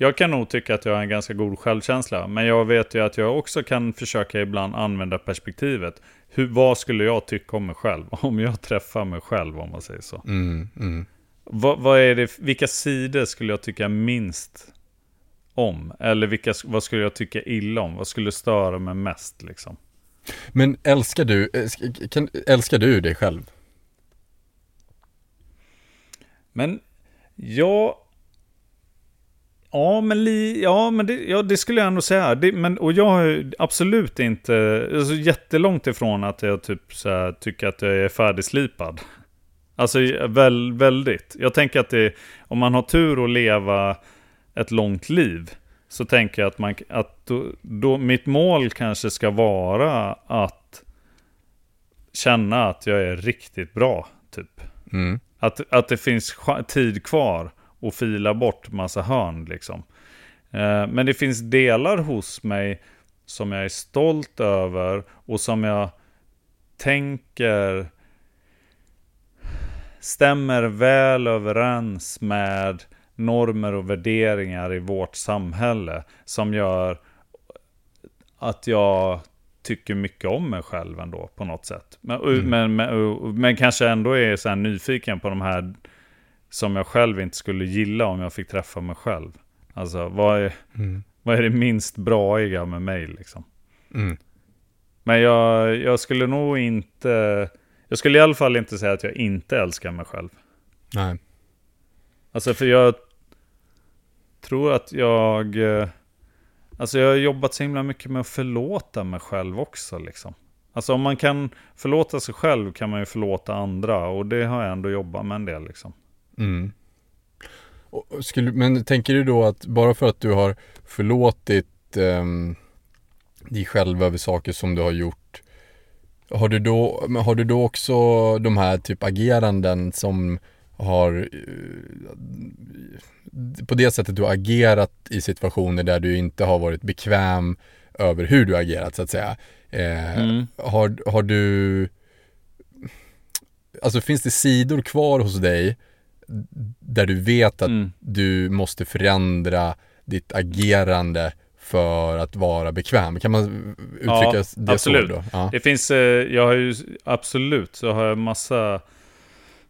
jag kan nog tycka att jag har en ganska god självkänsla. Men jag vet ju att jag också kan försöka ibland använda perspektivet. Hur, vad skulle jag tycka om mig själv? Om jag träffar mig själv, om man säger så. Mm, mm. Vad, vad, är det, vilka sidor skulle jag tycka minst om? Eller vilka, vad skulle jag tycka illa om? Vad skulle störa mig mest liksom? Men älskar du, kan, älskar du dig själv? Men jag Ja, men, li, ja, men det, ja, det skulle jag ändå säga. Det, men, och jag har absolut inte, alltså jättelångt ifrån att jag typ så här, tycker att jag är färdigslipad. Alltså väl, väldigt. Jag tänker att det, om man har tur att leva ett långt liv, så tänker jag att, man, att då, då, mitt mål kanske ska vara att känna att jag är riktigt bra, typ. Mm. Att, att det finns tid kvar och fila bort massa hörn liksom. Eh, men det finns delar hos mig som jag är stolt över och som jag tänker stämmer väl överens med normer och värderingar i vårt samhälle som gör att jag tycker mycket om mig själv ändå på något sätt. Men, mm. men, men, men, kanske ändå är så nyfiken på de här som jag själv inte skulle gilla om jag fick träffa mig själv. Alltså, vad är, mm. vad är det minst braiga med mig liksom? Mm. Men jag, jag skulle nog inte... Jag skulle i alla fall inte säga att jag inte älskar mig själv. Nej. Alltså för jag tror att jag... Alltså jag har jobbat så himla mycket med att förlåta mig själv också liksom. Alltså om man kan förlåta sig själv kan man ju förlåta andra och det har jag ändå jobbat med en del liksom. Mm. Skulle, men tänker du då att bara för att du har förlåtit eh, dig själv över saker som du har gjort, har du då, har du då också de här typ ageranden som har eh, på det sättet du har agerat i situationer där du inte har varit bekväm över hur du har agerat så att säga. Eh, mm. har, har du, alltså finns det sidor kvar hos dig där du vet att mm. du måste förändra ditt agerande för att vara bekväm. Kan man uttrycka ja, det absolut. så då? Ja. Det finns, eh, jag har ju absolut, så har jag massa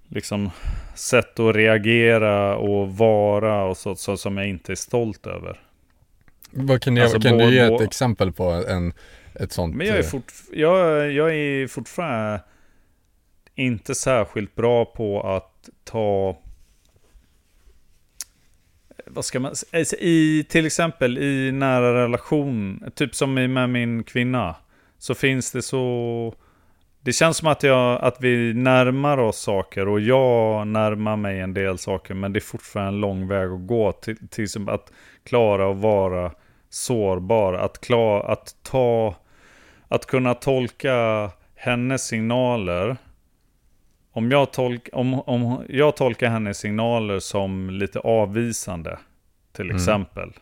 liksom sätt att reagera och vara och så, så som jag inte är stolt över. Vad kan, jag, alltså, kan du ge ett exempel på en, ett sånt? Men jag är, eh, fort, jag, jag är fortfarande inte särskilt bra på att ta vad ska man säga, alltså, i till exempel i nära relation, typ som med min kvinna, så finns det så, det känns som att, jag, att vi närmar oss saker och jag närmar mig en del saker, men det är fortfarande en lång väg att gå till, till att klara att vara sårbar, att, klara, att ta, att kunna tolka hennes signaler om jag, tolk, om, om jag tolkar hennes signaler som lite avvisande, till mm. exempel.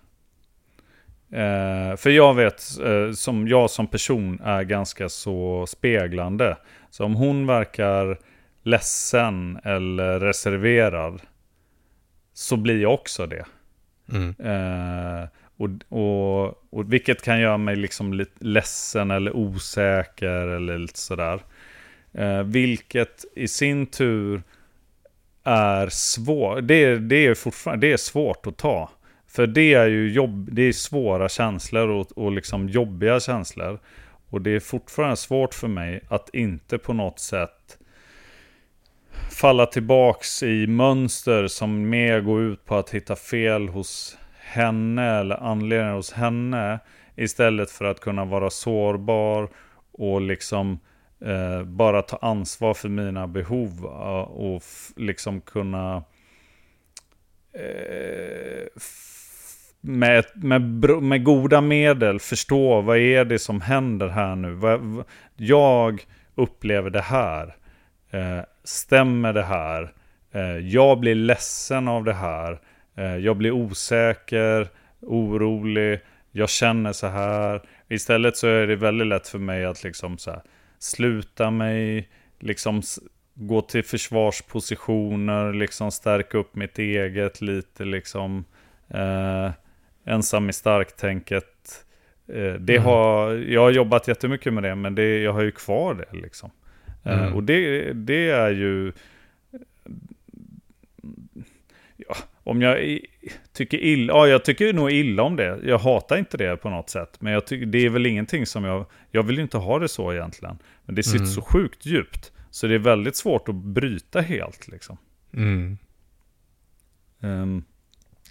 Eh, för jag vet, eh, som jag som person är ganska så speglande. Så om hon verkar ledsen eller reserverad, så blir jag också det. Mm. Eh, och, och, och vilket kan göra mig liksom lite ledsen eller osäker eller lite sådär. Eh, vilket i sin tur är svårt. Det, det, är fortfarande det är svårt att ta. För det är ju jobb, det är svåra känslor och, och liksom jobbiga känslor. Och det är fortfarande svårt för mig att inte på något sätt falla tillbaks i mönster som mer går ut på att hitta fel hos henne eller anledningar hos henne. Istället för att kunna vara sårbar och liksom eh, bara ta ansvar för mina behov eh, och liksom kunna eh, med, med, med goda medel förstå vad är det som händer här nu. Jag upplever det här. Eh, stämmer det här? Eh, jag blir ledsen av det här. Eh, jag blir osäker, orolig. Jag känner så här. Istället så är det väldigt lätt för mig att liksom så här, sluta mig, liksom gå till försvarspositioner, liksom stärka upp mitt eget lite, liksom eh, ensam i starktänket. Eh, det mm. har, jag har jobbat jättemycket med det, men det, jag har ju kvar det liksom. Eh, mm. och det, det är ju... Ja, om jag tycker illa, ja jag tycker nog illa om det. Jag hatar inte det på något sätt. Men jag tycker, det är väl ingenting som jag, jag vill ju inte ha det så egentligen. Men det sitter mm. så sjukt djupt. Så det är väldigt svårt att bryta helt liksom. Mm. Um,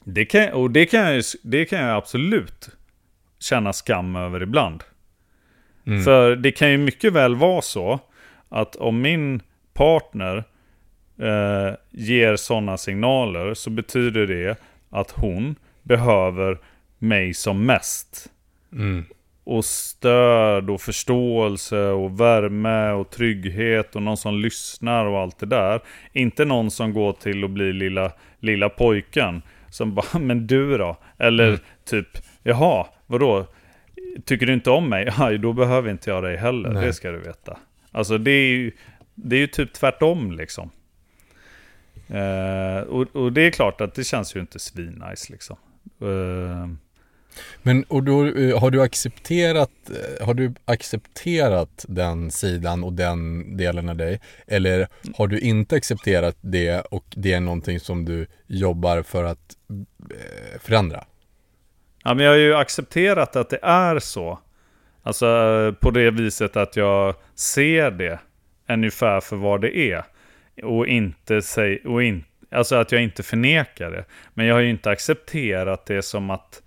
det kan, och det kan, jag, det kan jag absolut känna skam över ibland. Mm. För det kan ju mycket väl vara så att om min partner eh, ger sådana signaler så betyder det att hon behöver mig som mest. Mm. Och stöd och förståelse och värme och trygghet och någon som lyssnar och allt det där. Inte någon som går till att bli lilla, lilla pojken. Som bara, men du då? Eller mm. typ, jaha, vadå? Tycker du inte om mig? Ja, då behöver inte jag dig heller, Nej. det ska du veta. Alltså det är ju, det är ju typ tvärtom liksom. Uh, och, och, det är klart att det känns ju inte svinnice liksom. Uh, men och då eh, har du accepterat, eh, har du accepterat den sidan och den delen av dig? Eller har du inte accepterat det och det är någonting som du jobbar för att eh, förändra? Ja, men jag har ju accepterat att det är så. Alltså på det viset att jag ser det ungefär för vad det är. Och inte säg, och in, alltså att jag inte förnekar det. Men jag har ju inte accepterat det som att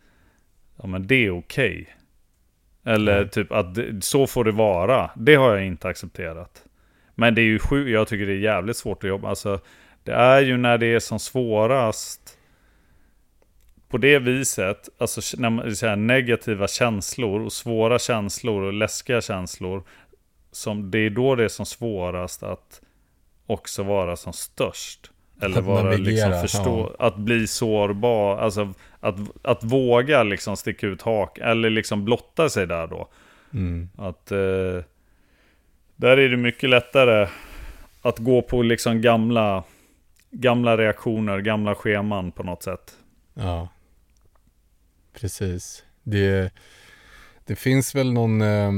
ja, men det är okej. Okay. Eller mm. typ att det, så får det vara. Det har jag inte accepterat. Men det är ju sjukt, jag tycker det är jävligt svårt att jobba. Alltså, det är ju när det är som svårast på det viset, alltså när man, säga, negativa känslor och svåra känslor och läskiga känslor. Som, det är då det är som svårast att också vara som störst. Eller vara liksom förstå, ja. att bli sårbar, alltså att, att våga liksom sticka ut hak, eller liksom blotta sig där då. Mm. Att eh, där är det mycket lättare att gå på liksom gamla, gamla reaktioner, gamla scheman på något sätt. Ja, precis. Det, det finns väl någon, eh,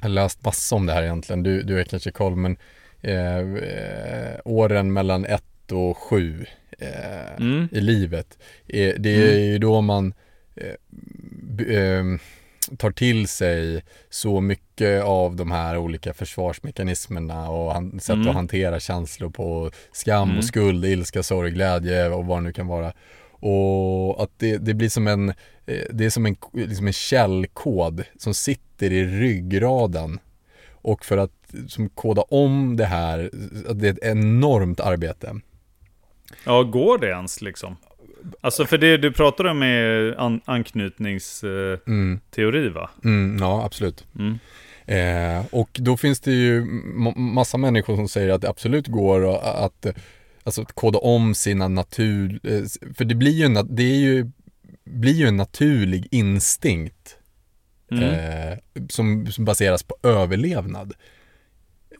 jag har läst massa om det här egentligen, du, du är kanske koll, men Eh, eh, åren mellan ett och sju eh, mm. i livet. Eh, det är mm. ju då man eh, eh, tar till sig så mycket av de här olika försvarsmekanismerna och han, sätt mm. att hantera känslor på skam och mm. skuld, ilska, sorg, glädje och vad det nu kan vara. och att det, det blir som en, eh, det är som en, liksom en källkod som sitter i ryggraden. Och för att som koda om det här, det är ett enormt arbete. Ja, går det ens liksom? Alltså för det du pratar om är an anknytningsteori va? Mm, ja, absolut. Mm. Eh, och då finns det ju massa människor som säger att det absolut går att, alltså, att koda om sina natur... Eh, för det blir ju, en, det är ju, blir ju en naturlig instinkt mm. eh, som, som, baseras på överlevnad.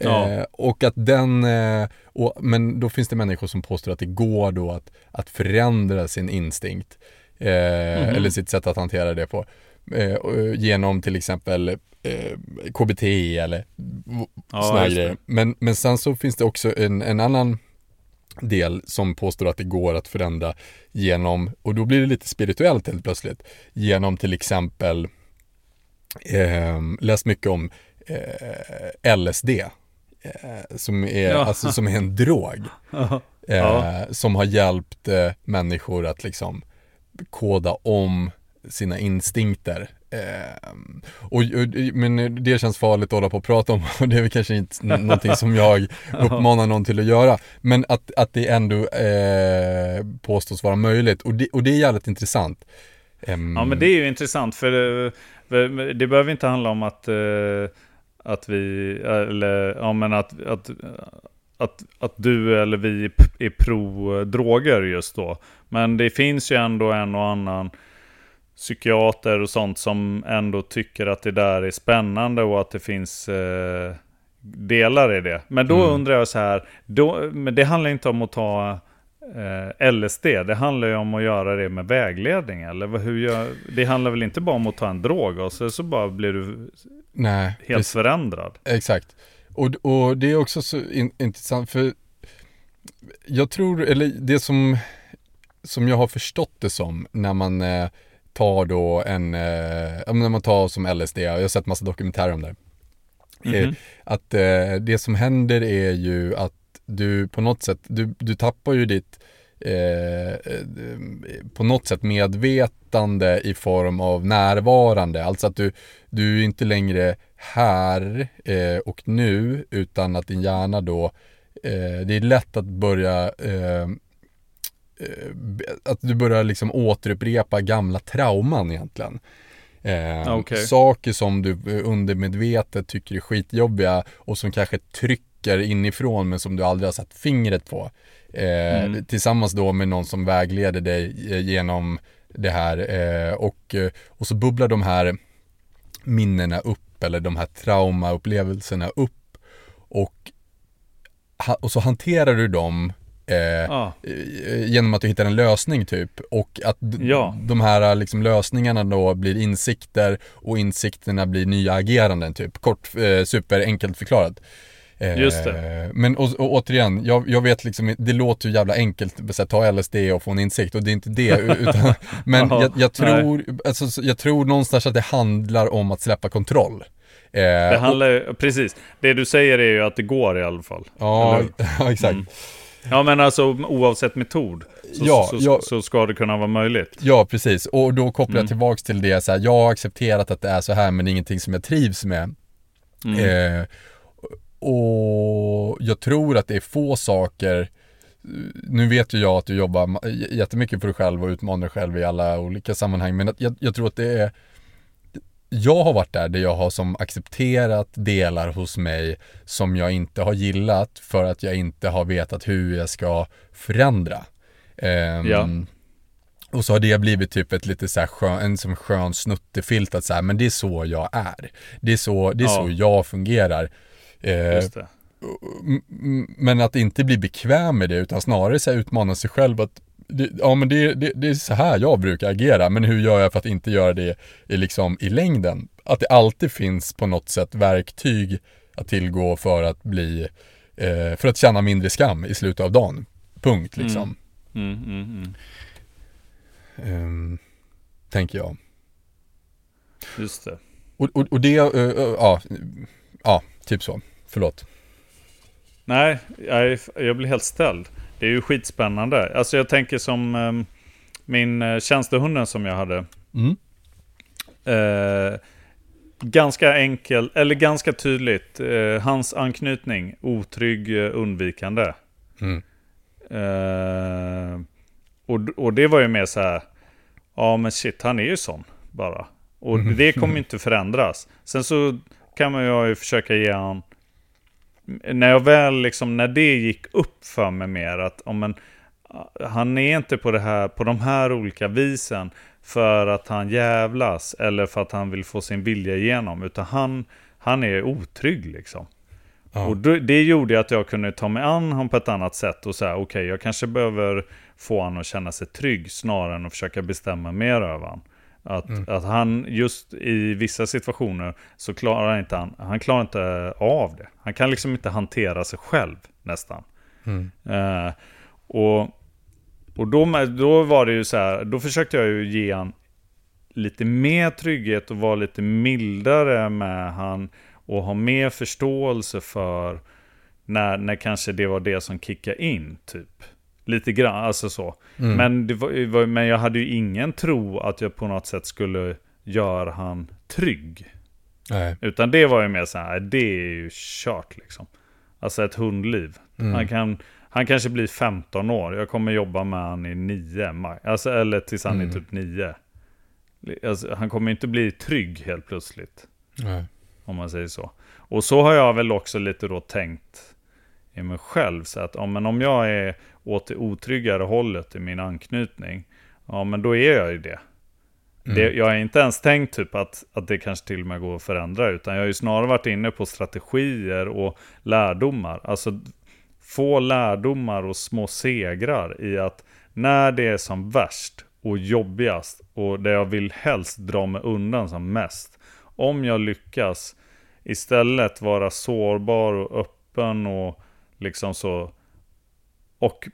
Ja. Eh, och att den, eh, och, men då finns det människor som påstår att det går då att, att förändra sin instinkt. Mm. Eller sitt sätt att hantera det på. genom till exempel eh, KBT eller ja, sådana grejer. Men, men sen så finns det också en, en annan del som påstår att det går att förändra genom, och då blir det lite spirituellt helt plötsligt, genom till exempel, eh, läst mycket om eh, LSD, eh, som, är, ja. alltså, som är en drog, eh, som har hjälpt eh, människor att liksom koda om sina instinkter Eh, och, och, men det känns farligt att hålla på och prata om och det är väl kanske inte någonting som jag uppmanar någon till att göra. Men att, att det ändå eh, påstås vara möjligt och det, och det är jävligt intressant. Um, ja men det är ju intressant för, för det behöver inte handla om att, att vi, eller ja men att, att att, att du eller vi är pro droger just då. Men det finns ju ändå en och annan psykiater och sånt som ändå tycker att det där är spännande och att det finns eh, delar i det. Men då mm. undrar jag så här, då, men det handlar inte om att ta eh, LSD, det handlar ju om att göra det med vägledning. Eller hur gör, det handlar väl inte bara om att ta en drog och så, så bara blir du Nej, helt precis. förändrad. Exakt. Och, och det är också så in, intressant för jag tror, eller det som, som jag har förstått det som när man eh, tar då en, eh, när man tar som LSD, jag har sett massa dokumentärer om det. Mm -hmm. Att eh, det som händer är ju att du på något sätt, du, du tappar ju ditt eh, eh, på något sätt medvetande i form av närvarande. Alltså att du, du är inte längre här eh, och nu utan att din hjärna då, eh, det är lätt att börja Eh, att du börjar liksom återupprepa gamla trauman egentligen. Eh, okay. Saker som du undermedvetet tycker är skitjobbiga och som kanske trycker inifrån men som du aldrig har satt fingret på. Eh, mm. Tillsammans då med någon som vägleder dig eh, genom det här eh, och, eh, och så bubblar de här minnena upp eller de här traumaupplevelserna upp och, och så hanterar du dem Eh, ah. Genom att du hittar en lösning typ och att ja. de här liksom, lösningarna då blir insikter och insikterna blir nya ageranden typ. Kort, eh, superenkelt förklarat. Eh, Just det. Men och, och, återigen, jag, jag vet liksom, det låter ju jävla enkelt att ta LSD och få en insikt och det är inte det. utan, men jag, jag, tror, alltså, jag tror någonstans att det handlar om att släppa kontroll. det handlar och, precis. Det du säger är ju att det går i alla fall. Ja, ja exakt. Mm. Ja men alltså oavsett metod så, ja, så, ja, så, ska det kunna vara möjligt. Ja precis, och då kopplar jag mm. tillbaks till det så här, jag har accepterat att det är så här men det är ingenting som jag trivs med. Mm. Eh, och jag tror att det är få saker nu vet ju jag att du jobbar jättemycket för dig själv och utmanar dig själv i alla olika sammanhang men jag, jag tror att det är jag har varit där, där jag har som accepterat delar hos mig som jag inte har gillat för att jag inte har vetat hur jag ska förändra. Um, ja. Och så har det blivit typ ett lite så här skön, en som skön snuttefilt att så här, men det är så jag är. Det är så, det är ja. så jag fungerar. Eh, men att inte bli bekväm med det utan snarare så utmana sig själv att ja men det, det, det, är så här jag brukar agera, men hur gör jag för att inte göra det i, liksom, i längden? Att det alltid finns på något sätt verktyg att tillgå för att bli, eh, för att känna mindre skam i slutet av dagen. Punkt liksom. Mm. Mm, mm, um, tänker jag. Just det. Och, och, och det, uh, uh, ja, ja, typ så. Förlåt. Nej, jag, jag blir helt ställd. Det är ju skitspännande. Alltså jag tänker som, ehm, min eh, tjänstehunden som jag hade. Mm. Eh, ganska enkel, eller ganska tydligt. Eh, hans anknytning, otrygg, eh, undvikande. Mm. Eh, och, och det var ju mer så här, ja men shit, han är ju sån bara. Och Mm. det kommer ju inte förändras. Sen så kan man ju försöka ge han, när jag väl liksom, när det gick upp för mig mer att, om men, han är inte på det här, på de här olika visen för att han jävlas eller för att han vill få sin vilja igenom, utan han, han är otrygg liksom. Ja. Och det gjorde att jag kunde ta mig an honom på ett annat sätt och säga okej, jag kanske behöver få honom att känna sig trygg snarare än att försöka bestämma mer över honom. Att, Mm. att han just i vissa situationer så klarar inte han, han klarar inte av det. Han kan liksom inte hantera sig själv nästan. Mm. Eh, och och då, då var det ju så här, då försökte jag ju ge han lite mer trygghet och vara lite mildare med han och ha mer förståelse för när, när kanske det var det som kickade in, typ. Lite grann, alltså så. Mm. Men, var, men jag hade ju ingen tro att jag på något sätt skulle göra han trygg. Nej. Utan det var ju mer så här, det är ju kört liksom. Alltså ett hundliv. Mm. Han, kan, han kanske blir 15 år, jag kommer jobba med han i 9 maj. Alltså, eller tills han är Mm. typ 9. Alltså, han kommer inte bli trygg helt plötsligt. Nej. Om man säger så. Och så har jag väl också lite då tänkt i mig själv. Så att men om jag är åt det otryggare hållet i min anknytning. Ja men då är jag ju det. Mm. det jag har inte ens tänkt typ att, att det kanske till och med går att förändra. Utan jag har ju snarare varit inne på strategier och lärdomar. Alltså få lärdomar och små segrar i att när det är som värst och jobbigast och det jag vill helst dra mig undan som mest. Om jag lyckas istället vara sårbar och öppen och liksom så och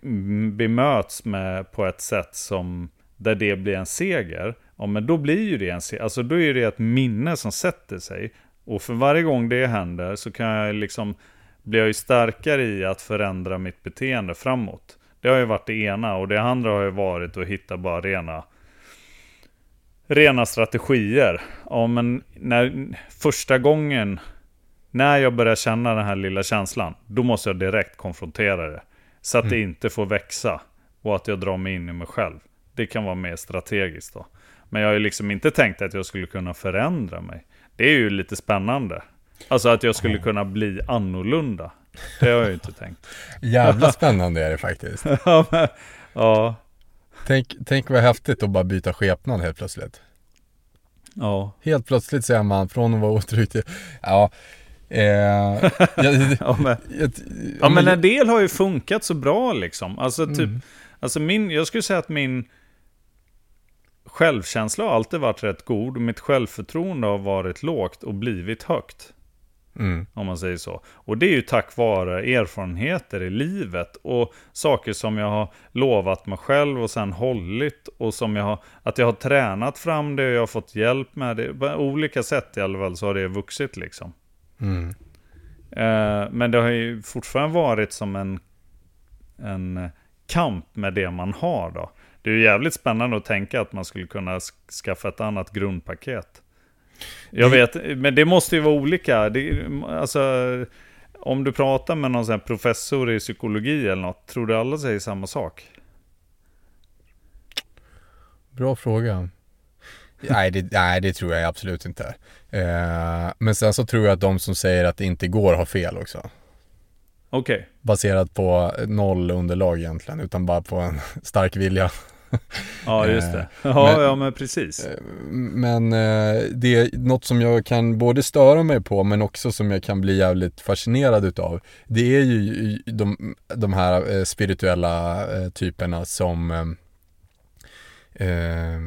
bemöts med på ett sätt som där det blir en seger, ja men då blir ju det en seger. Alltså då är det ett minne som sätter sig. Och för varje gång det händer så kan jag liksom, blir jag ju starkare i att förändra mitt beteende framåt. Det har ju varit det ena och det andra har ju varit att hitta bara rena rena strategier. Ja, men när, första gången när jag börjar känna den här lilla känslan, då måste jag direkt konfrontera det. Så att det inte får växa och att jag drar mig in i mig själv. Det kan vara mer strategiskt då. Men jag har ju liksom inte tänkt att jag skulle kunna förändra mig. Det är ju lite spännande. Alltså att jag skulle kunna bli annorlunda. Det har jag ju inte tänkt. Jävla spännande är det faktiskt. ja, men, ja, Tänk, tänk vad häftigt att bara byta skepnad helt plötsligt. ja. Helt plötsligt är man från att vara otrygg till, ja, eh, jag, Ja, men, jag, ja, men en del har ju funkat så bra liksom. Alltså typ, Mm. alltså min, jag skulle säga att min självkänsla har alltid varit rätt god. och Mitt självförtroende har varit lågt och blivit högt. Mm, Om man säger så. Och det är ju tack vare erfarenheter i livet och saker som jag har lovat mig själv och sen hållit. Och som jag har, att jag har tränat fram det och jag har fått hjälp med det. På olika sätt i alla fall så har det vuxit liksom. Mm, Eh, men det har ju fortfarande varit som en, en kamp med det man har då. Det är ju jävligt spännande att tänka att man skulle kunna sk- skaffa ett annat grundpaket. Jag vet, men det måste ju vara olika. Det, alltså, om du pratar med någon professor i psykologi eller något, tror du alla säger samma sak? Bra fråga. Nej det, nej, det tror jag absolut inte. Eh, men sen så tror jag att de som säger att det inte går har fel också. Okej. Baserat på noll underlag egentligen, utan bara på en stark vilja. Ja, just det. Eh, Ja, men- ja, men precis. Men eh, det är något som jag kan både störa mig på men också som jag kan bli jävligt fascinerad utav. Det är ju de, de här eh, spirituella eh, typerna som eh, eh,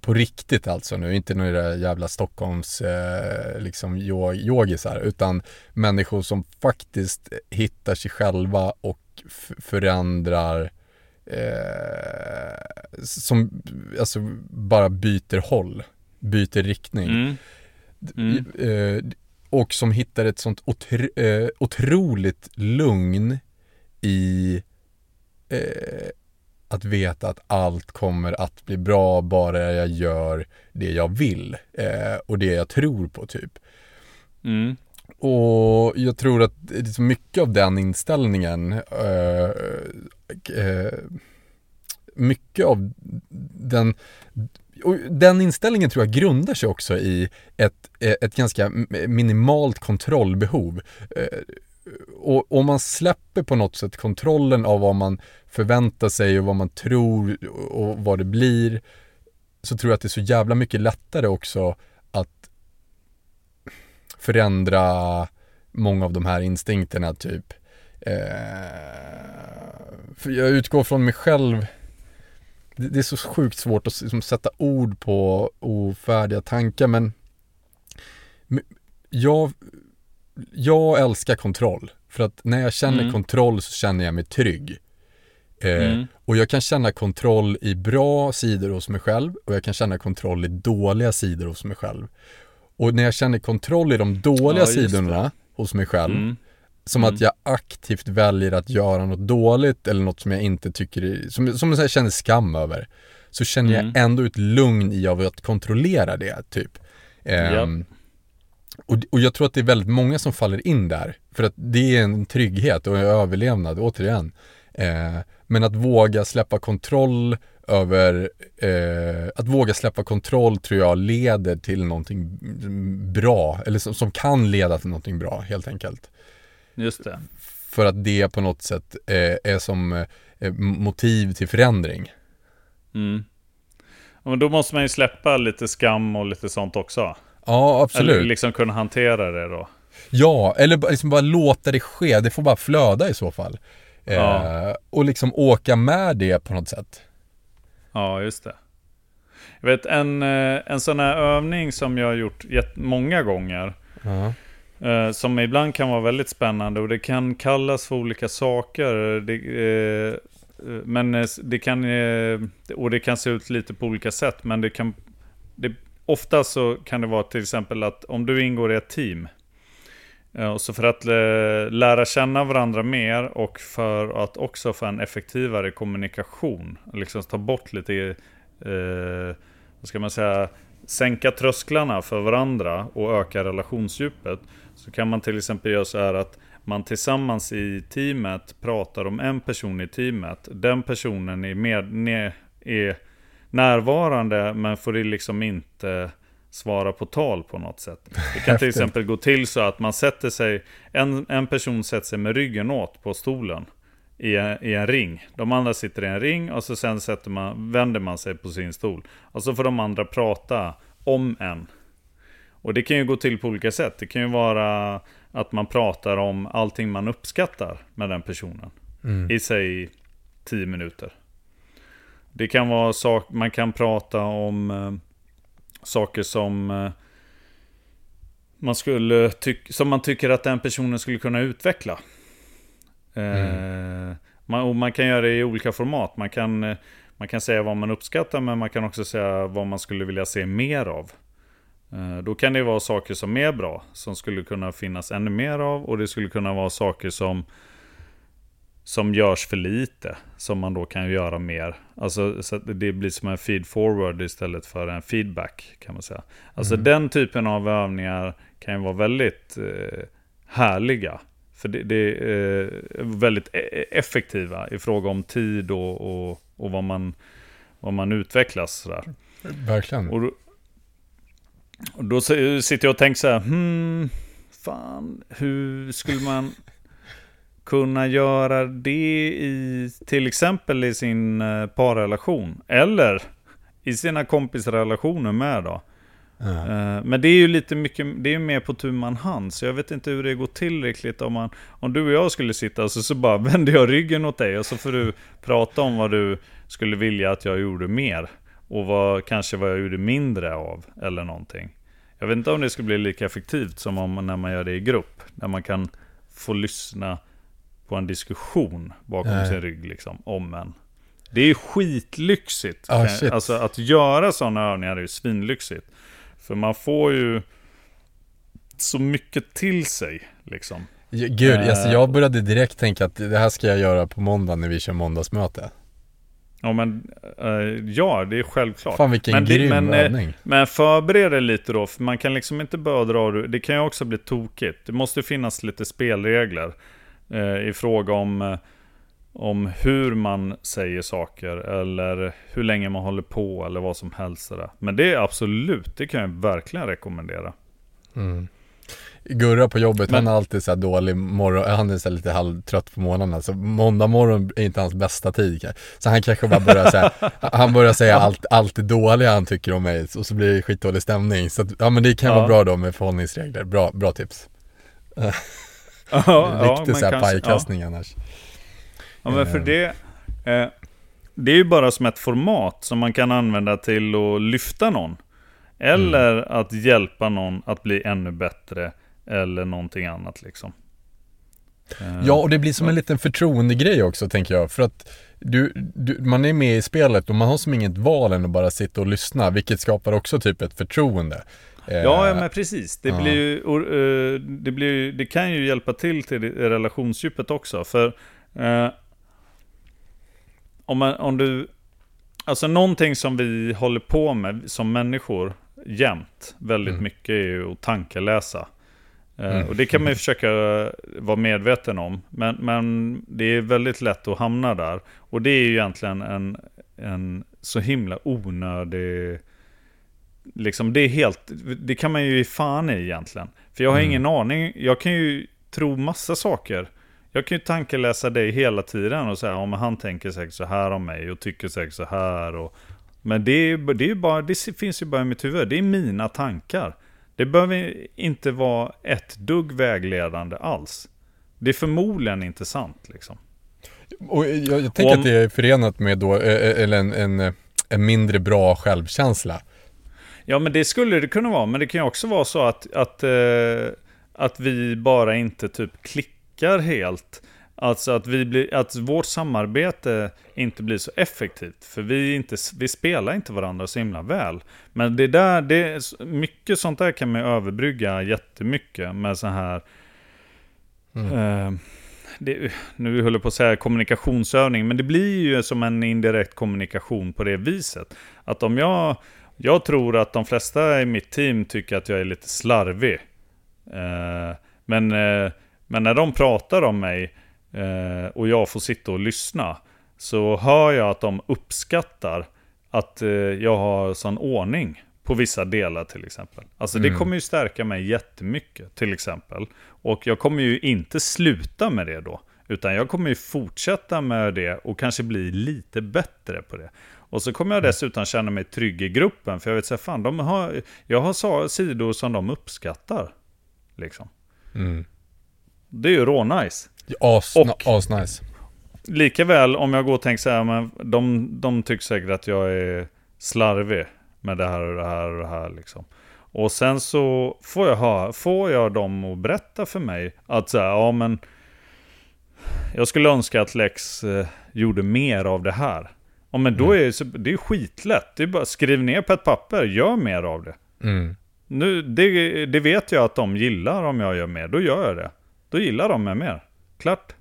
på riktigt alltså nu, inte några jävla Stockholms eh, liksom yo- yogisar utan människor som faktiskt hittar sig själva och förändrar eh, som alltså bara byter håll, byter riktning. Mm. Mm. Eh, och som hittar ett sånt otro, eh, otroligt lugn i eh, att veta att allt kommer att bli bra bara jag gör det jag vill eh, och det jag tror på typ. Mm. Och jag tror att liksom mycket av den inställningen, eh, eh, mycket av den, och den inställningen tror jag grundar sig också i ett, ett ganska minimalt kontrollbehov. Eh, och om man släpper på något sätt kontrollen av vad man förväntar sig och vad man tror och vad det blir, så tror jag att det är så jävla mycket lättare också att förändra många av de här instinkterna typ. Eh, för jag utgår från mig själv. Det, det är så sjukt svårt att liksom, sätta ord på ofärdiga tankar men jag, jag älskar kontroll. För att när jag känner mm. kontroll så känner jag mig trygg. Eh, mm. Och jag kan känna kontroll i bra sidor hos mig själv och jag kan känna kontroll i dåliga sidor hos mig själv. Och när jag känner kontroll i de dåliga ja, sidorna hos mig själv, mm. som mm. att jag aktivt väljer att göra något dåligt eller något som jag inte tycker, är, som, som jag känner skam över, så känner mm. jag ändå ett lugn i av att kontrollera det, typ. Um, och, och jag tror att det är väldigt många som faller in där, för att det är en trygghet och en överlevnad, återigen. Uh, men att våga släppa kontroll över, eh, att våga släppa kontroll tror jag leder till någonting bra, eller som, som, kan leda till någonting bra helt enkelt. Just det. För att det på något sätt eh, är som eh, motiv till förändring. Mm. Men då måste man ju släppa lite skam och lite sånt också. Ja, absolut. Eller liksom kunna hantera det då. Ja, eller liksom bara låta det ske. Det får bara flöda i så fall. Ja. Eh, och liksom åka med det på något sätt. Ja, just det. Jag vet en, eh, en sån här övning som jag har gjort många gånger. Uh -huh. Som ibland kan vara väldigt spännande och det kan kallas för olika saker. Det, eh, men det kan, och det kan se ut lite på olika sätt. Men det kan, det, ofta så kan det vara till exempel att om du ingår i ett team. Eh, och så för att eh, lära känna varandra mer och för att också få en effektivare kommunikation. Liksom ta bort lite, eh, vad ska man säga, sänka trösklarna för varandra och öka relationsdjupet. Så kan man till exempel göra så här att man tillsammans i teamet pratar om en person i teamet. Den personen är, med, är närvarande men får liksom inte svara på tal på något sätt. Det kan till exempel gå till så att man sätter sig, en, en person sätter sig med ryggen åt på stolen i en, i en ring. De andra sitter i en ring och så sen sätter man, vänder man sig på sin stol. Och så får de andra prata om en. Och det kan ju gå till på olika sätt. Det kan ju vara att man pratar om allting man uppskattar med den personen. Mm. I sig tio minuter. Det kan vara sak, man kan prata om eh, saker som eh, man skulle som man tycker att den personen skulle kunna utveckla. Mm. Eh, man, man kan göra det i olika format. Man kan, eh, man kan säga vad man uppskattar men man kan också säga vad man skulle vilja se mer av. Då kan det vara saker som är bra, som skulle kunna finnas ännu mer av. Och det skulle kunna vara saker som som görs för lite, som man då kan göra mer. Alltså så det blir som en feed forward istället för en feedback kan man säga. Alltså mm. den typen av övningar kan ju vara väldigt eh, härliga. För det, det är eh, väldigt e-, e-, effektiva i fråga om tid och, och, och vad, man, vad man utvecklas. Sådär. Verkligen. Och, och då sitter jag och tänker så här, hmm, fan, hur skulle man kunna göra det i till exempel i sin eh, parrelation. Eller i sina kompisrelationer med då. Mm. Men det är ju lite mycket, det är mer på tu man hand. Så jag vet inte hur det går till riktigt om man, om du och jag skulle sitta så, så bara vänder jag ryggen åt dig och så får du prata om vad du skulle vilja att jag gjorde mer. Och vad, kanske vad jag gjorde mindre av eller någonting. Jag vet inte om det skulle bli lika effektivt som om när man gör det i grupp. Där man kan få lyssna på en diskussion bakom Nej. sin rygg liksom, om en. Det är skitlyxigt. Oh, alltså att göra sådana övningar är ju svinlyxigt. För man får ju så mycket till sig liksom. Gud, alltså jag började direkt tänka att det här ska jag göra på måndag när vi kör måndagsmöte. Ja, men eh, ja, det är självklart. Fan vilken men, grym men, eh, övning. Men förbered dig lite då, för man kan liksom inte bara dra Det kan ju också bli tokigt. Det måste finnas lite spelregler eh, i fråga om, eh, om hur man säger saker eller hur länge man håller på eller vad som helst. Sådär. Men det är absolut, det kan jag verkligen rekommendera. Mm. Gurra på jobbet, Men- han är alltid så här dålig morgon, han är så lite halvtrött på morgonen, så måndag morgon är inte hans bästa tid. Så han kanske bara börjar säga, han börjar säga allt, allt det dåliga han tycker om mig och så blir det skitdålig stämning. Så att, ja men det kan Ja. vara bra då med förhållningsregler, bra, bra tips. Ja, Riktig så här pajkastning annars. Ja, men för Eh. det... Eh, det är ju bara som ett format som man kan använda till att lyfta någon. Eller Mm. att hjälpa någon att bli ännu bättre. Eller någonting annat liksom. Eh, Ja, och det blir som en liten förtroendegrej också tänker jag. För att du, du, man är med i spelet och man har som inget val än att bara sitta och lyssna, vilket skapar också typ ett förtroende. Eh, Ja, ja, men precis. Det, blir ju, och, eh, det, blir, det kan ju hjälpa till till relationsdjupet också. För eh, om, man, om du... Alltså någonting som vi håller på med som människor jämt väldigt Mm. mycket är ju att tankeläsa. Eh, Mm. Och det kan man ju försöka vara medveten om. Men, men det är väldigt lätt att hamna där. Och det är ju egentligen en, en så himla onödig... Liksom det är helt... Det kan man ju ge fan i egentligen. För jag har Mm. ingen aning. Jag kan ju tro massa saker. Jag kan ju tankeläsa dig hela tiden och säga om han tänker säkert så här om mig och tycker säkert så här. Och, men det, är, det, är bara, det finns ju bara i mitt huvud. Det är mina tankar. Det behöver inte vara ett dugg vägledande alls. Det är förmodligen inte sant liksom. Och jag, jag tänker Om- att det är förenat med då, eh, eller en, en, en mindre bra självkänsla. Ja, men det skulle det kunna vara. Men det kan ju också vara så att, att, eh, att vi bara inte typ klickar helt. Alltså att, vi blir, att vårt samarbete inte blir så effektivt. För vi, inte, vi spelar inte varandra så himla väl. Men det där, det, mycket sånt där kan man överbrygga jättemycket med så här... Eh, det, nu håller jag på att säga kommunikationsövning, men det blir ju som en indirekt kommunikation på det viset. Att om jag, jag tror att de flesta i mitt team tycker att jag är lite slarvig. Eh, men, eh, men när de pratar om mig eh, och jag får sitta och lyssna så hör jag att de uppskattar att eh, jag har sån ordning på vissa delar till exempel. Alltså det Mm. kommer ju stärka mig jättemycket till exempel. Och jag kommer ju inte sluta med det då. Utan jag kommer ju fortsätta med det och kanske bli lite bättre på det. Och så kommer jag dessutom känna mig trygg i gruppen. För jag vet så här, fan, de har, jag har sidor som de uppskattar. Liksom. Mm. Det är ju rånice. Asnice. Likaväl om jag går och tänker så här, men de, de tycker säkert att jag är slarvig med det här och det här och det här liksom. Och sen så får jag, ha, får jag dem att berätta för mig att så här, ja men jag skulle önska att Lex eh, gjorde mer av det här. Ja men då är det, är skitlätt. Det är bara skriv ner på ett papper, gör mer av det. Mm. Nu, det, det vet jag att de gillar om jag gör mer, då gör jag det. Då gillar de mig mer. Klart.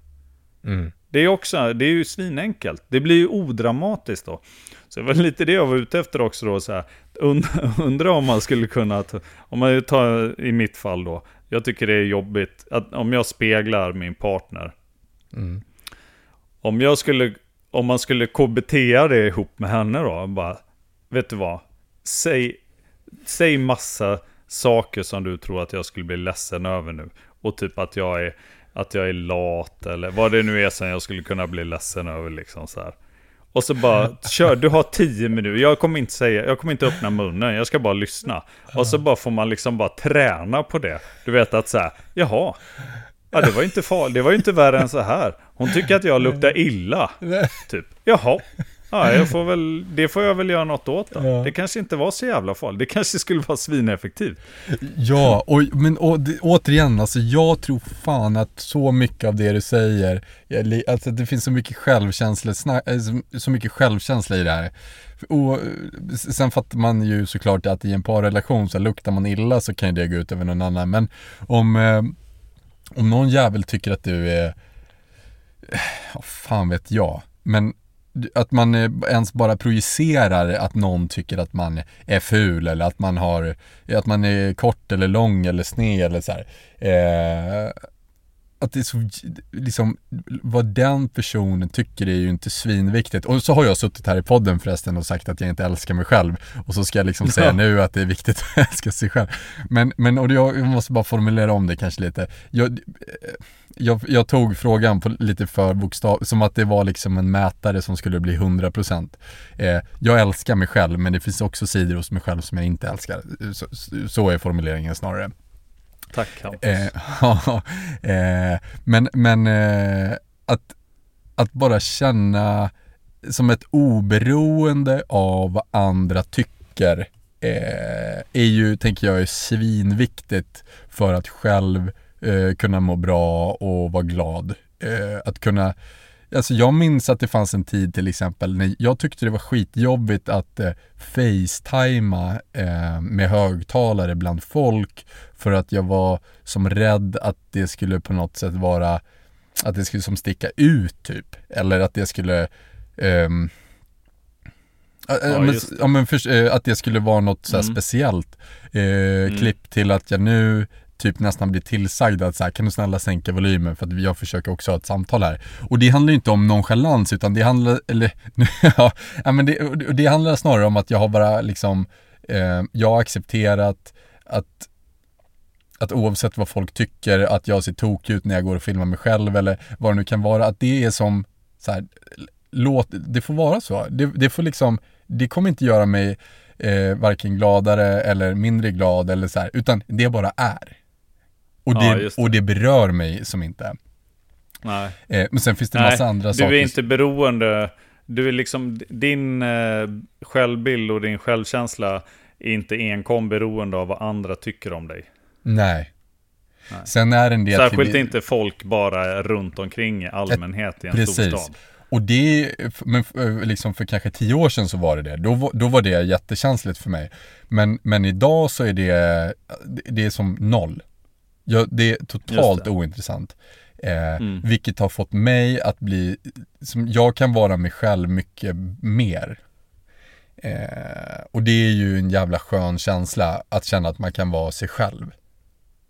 Mm. Det är också, det är ju svinenkelt. Det blir ju odramatiskt då. Så det var lite det jag var ute efter också då. Så här, und, undra om man skulle kunna, om man tar i mitt fall då. Jag tycker det är jobbigt att om jag speglar min partner. Mm. Om jag skulle, om man skulle KBT det ihop med henne då. Bara, vet du vad? Säg, säg massa saker som du tror att jag skulle bli ledsen över nu. Och typ att jag är, att jag är lat eller vad det nu är som jag skulle kunna bli ledsen över liksom så här. Och så bara, kör, du har tio minuter, jag kommer inte säga, jag kommer inte öppna munnen, jag ska bara lyssna. Och så bara får man liksom bara träna på det. Du vet att så här, jaha, ja, det var ju inte farligt, det var ju inte värre än så här. Hon tycker att jag luktar illa, typ. Jaha, ja, jag får väl, det får jag väl göra något åt då. Ja. Det kanske inte var så jävla farligt, det kanske skulle vara svineffektivt. Ja, och, men och, det, återigen, alltså jag tror fan att så mycket av det du säger, alltså det finns så mycket självkänsla, eh, så- mycket självkänsla i det här. Och sen fattar man ju såklart att i en parrelation så luktar man illa så kan det gå ut över någon annan. Men om, eh, om någon jävel tycker att du är, oh, vad fan vet jag, men att man eh, ens bara projicerar att någon tycker att man är ful eller att man har, att man är kort eller lång eller sned eller så här. Eh, att det är så, liksom, vad den personen tycker är ju inte svinviktigt. Och så har jag suttit här i podden förresten och sagt att jag inte älskar mig själv. Och så ska jag liksom säga nu att det är viktigt att älska sig själv. Men, men och jag måste bara formulera om det kanske lite. Jag, jag, jag tog frågan på lite för bokstav, som att det var liksom en mätare som skulle bli 100%. Eh, jag älskar mig själv, men det finns också sidor hos mig själv som jag inte älskar. Så, så är formuleringen snarare. Tack Hampus. Eh, eh, men men eh, att, att bara känna som ett oberoende av vad andra tycker eh, är ju, tänker jag, är svinviktigt för att själv eh, kunna må bra och vara glad. Eh, att kunna Alltså jag minns att det fanns en tid till exempel när jag tyckte det var skitjobbigt att eh, facetima eh, med högtalare bland folk för att jag var som rädd att det skulle på något sätt vara att det skulle som sticka ut typ. Eller att det skulle ehm, Ja, men, ja, men för, eh, att det skulle vara något så mm. speciellt. Eh, mm. Klipp till att jag nu typ nästan blir tillsagd att så här, kan du snälla sänka volymen för att jag försöker också ha ett samtal här. Och det handlar ju inte om nonchalans utan det handlar, eller ja, men det, det handlar snarare om att jag har bara liksom, eh, jag har accepterat att att oavsett vad folk tycker, att jag ser tokig ut när jag går och filmar mig själv eller vad det nu kan vara, att det är som så här, låt, det får vara så. Det, det får liksom, det kommer inte göra mig eh, varken gladare eller mindre glad eller så här, utan det bara är. Och det, ja, det. och det berör mig som inte. Nej. Eh, men sen finns det Nej, massa andra saker. Du är inte beroende. Du är liksom, din eh, självbild och din självkänsla är inte enkom beroende av vad andra tycker om dig. Nej. Nej. Sen är en del Särskilt till... inte folk bara runt omkring allmänhet i en Precis. storstad. Och det, men eh, liksom för kanske tio år sedan så var det det. Då, då var det jättekänsligt för mig. Men, men idag så är det, det är som noll. Ja, det är totalt det. ointressant. Eh, mm. Vilket har fått mig att bli, som jag kan vara mig själv mycket mer. Eh, och det är ju en jävla skön känsla att känna att man kan vara sig själv.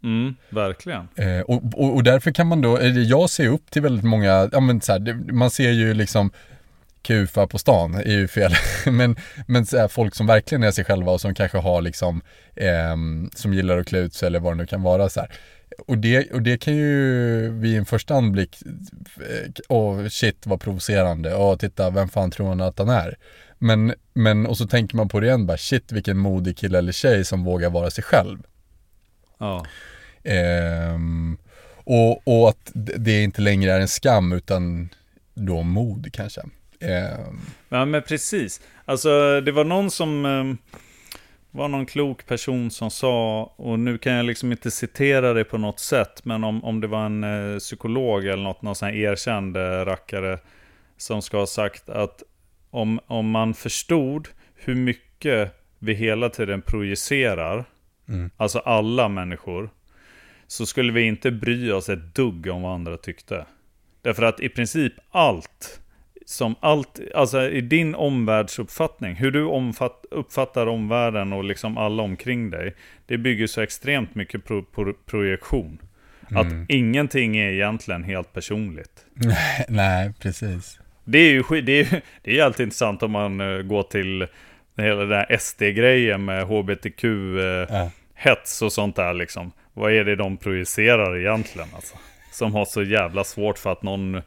Mm, verkligen. Eh, och, och, och, därför kan man då, eller jag ser upp till väldigt många, ja men så här, man ser ju liksom kufa på stan är ju fel. men men så här, folk som verkligen är sig själva och som kanske har liksom, eh, som gillar att klä ut sig eller vad det nu kan vara så här. Och det, och det kan ju vid en första anblick, eh, åh oh, shit vad provocerande, åh oh, titta vem fan tror han att han är? Men, men och så tänker man på det igen bara, shit vilken modig kille eller tjej som vågar vara sig själv. Ja. Eh, och, och att det inte längre är en skam utan då mod kanske. Eh. Ja men precis. Alltså det var någon som eh, var någon klok person som sa, och nu kan jag liksom inte citera det på något sätt, men om, om det var en eh, psykolog eller något, någon sån här erkänd eh, rackare som ska ha sagt att om, om man förstod hur mycket vi hela tiden projicerar, mm. alltså alla människor, så skulle vi inte bry oss ett dugg om vad andra tyckte. Därför att i princip allt som allt, alltså i din omvärldsuppfattning, hur du omfatt, uppfattar omvärlden och liksom alla omkring dig, det bygger så extremt mycket pro, pro, projektion. Mm. Att ingenting är egentligen helt personligt. Nej, precis. Det är ju det är, det är alltid intressant om man uh, går till hela den där SD-grejen med HBTQ-hets uh, och sånt där liksom. Vad är det de projicerar egentligen alltså? Som har så jävla svårt för att någon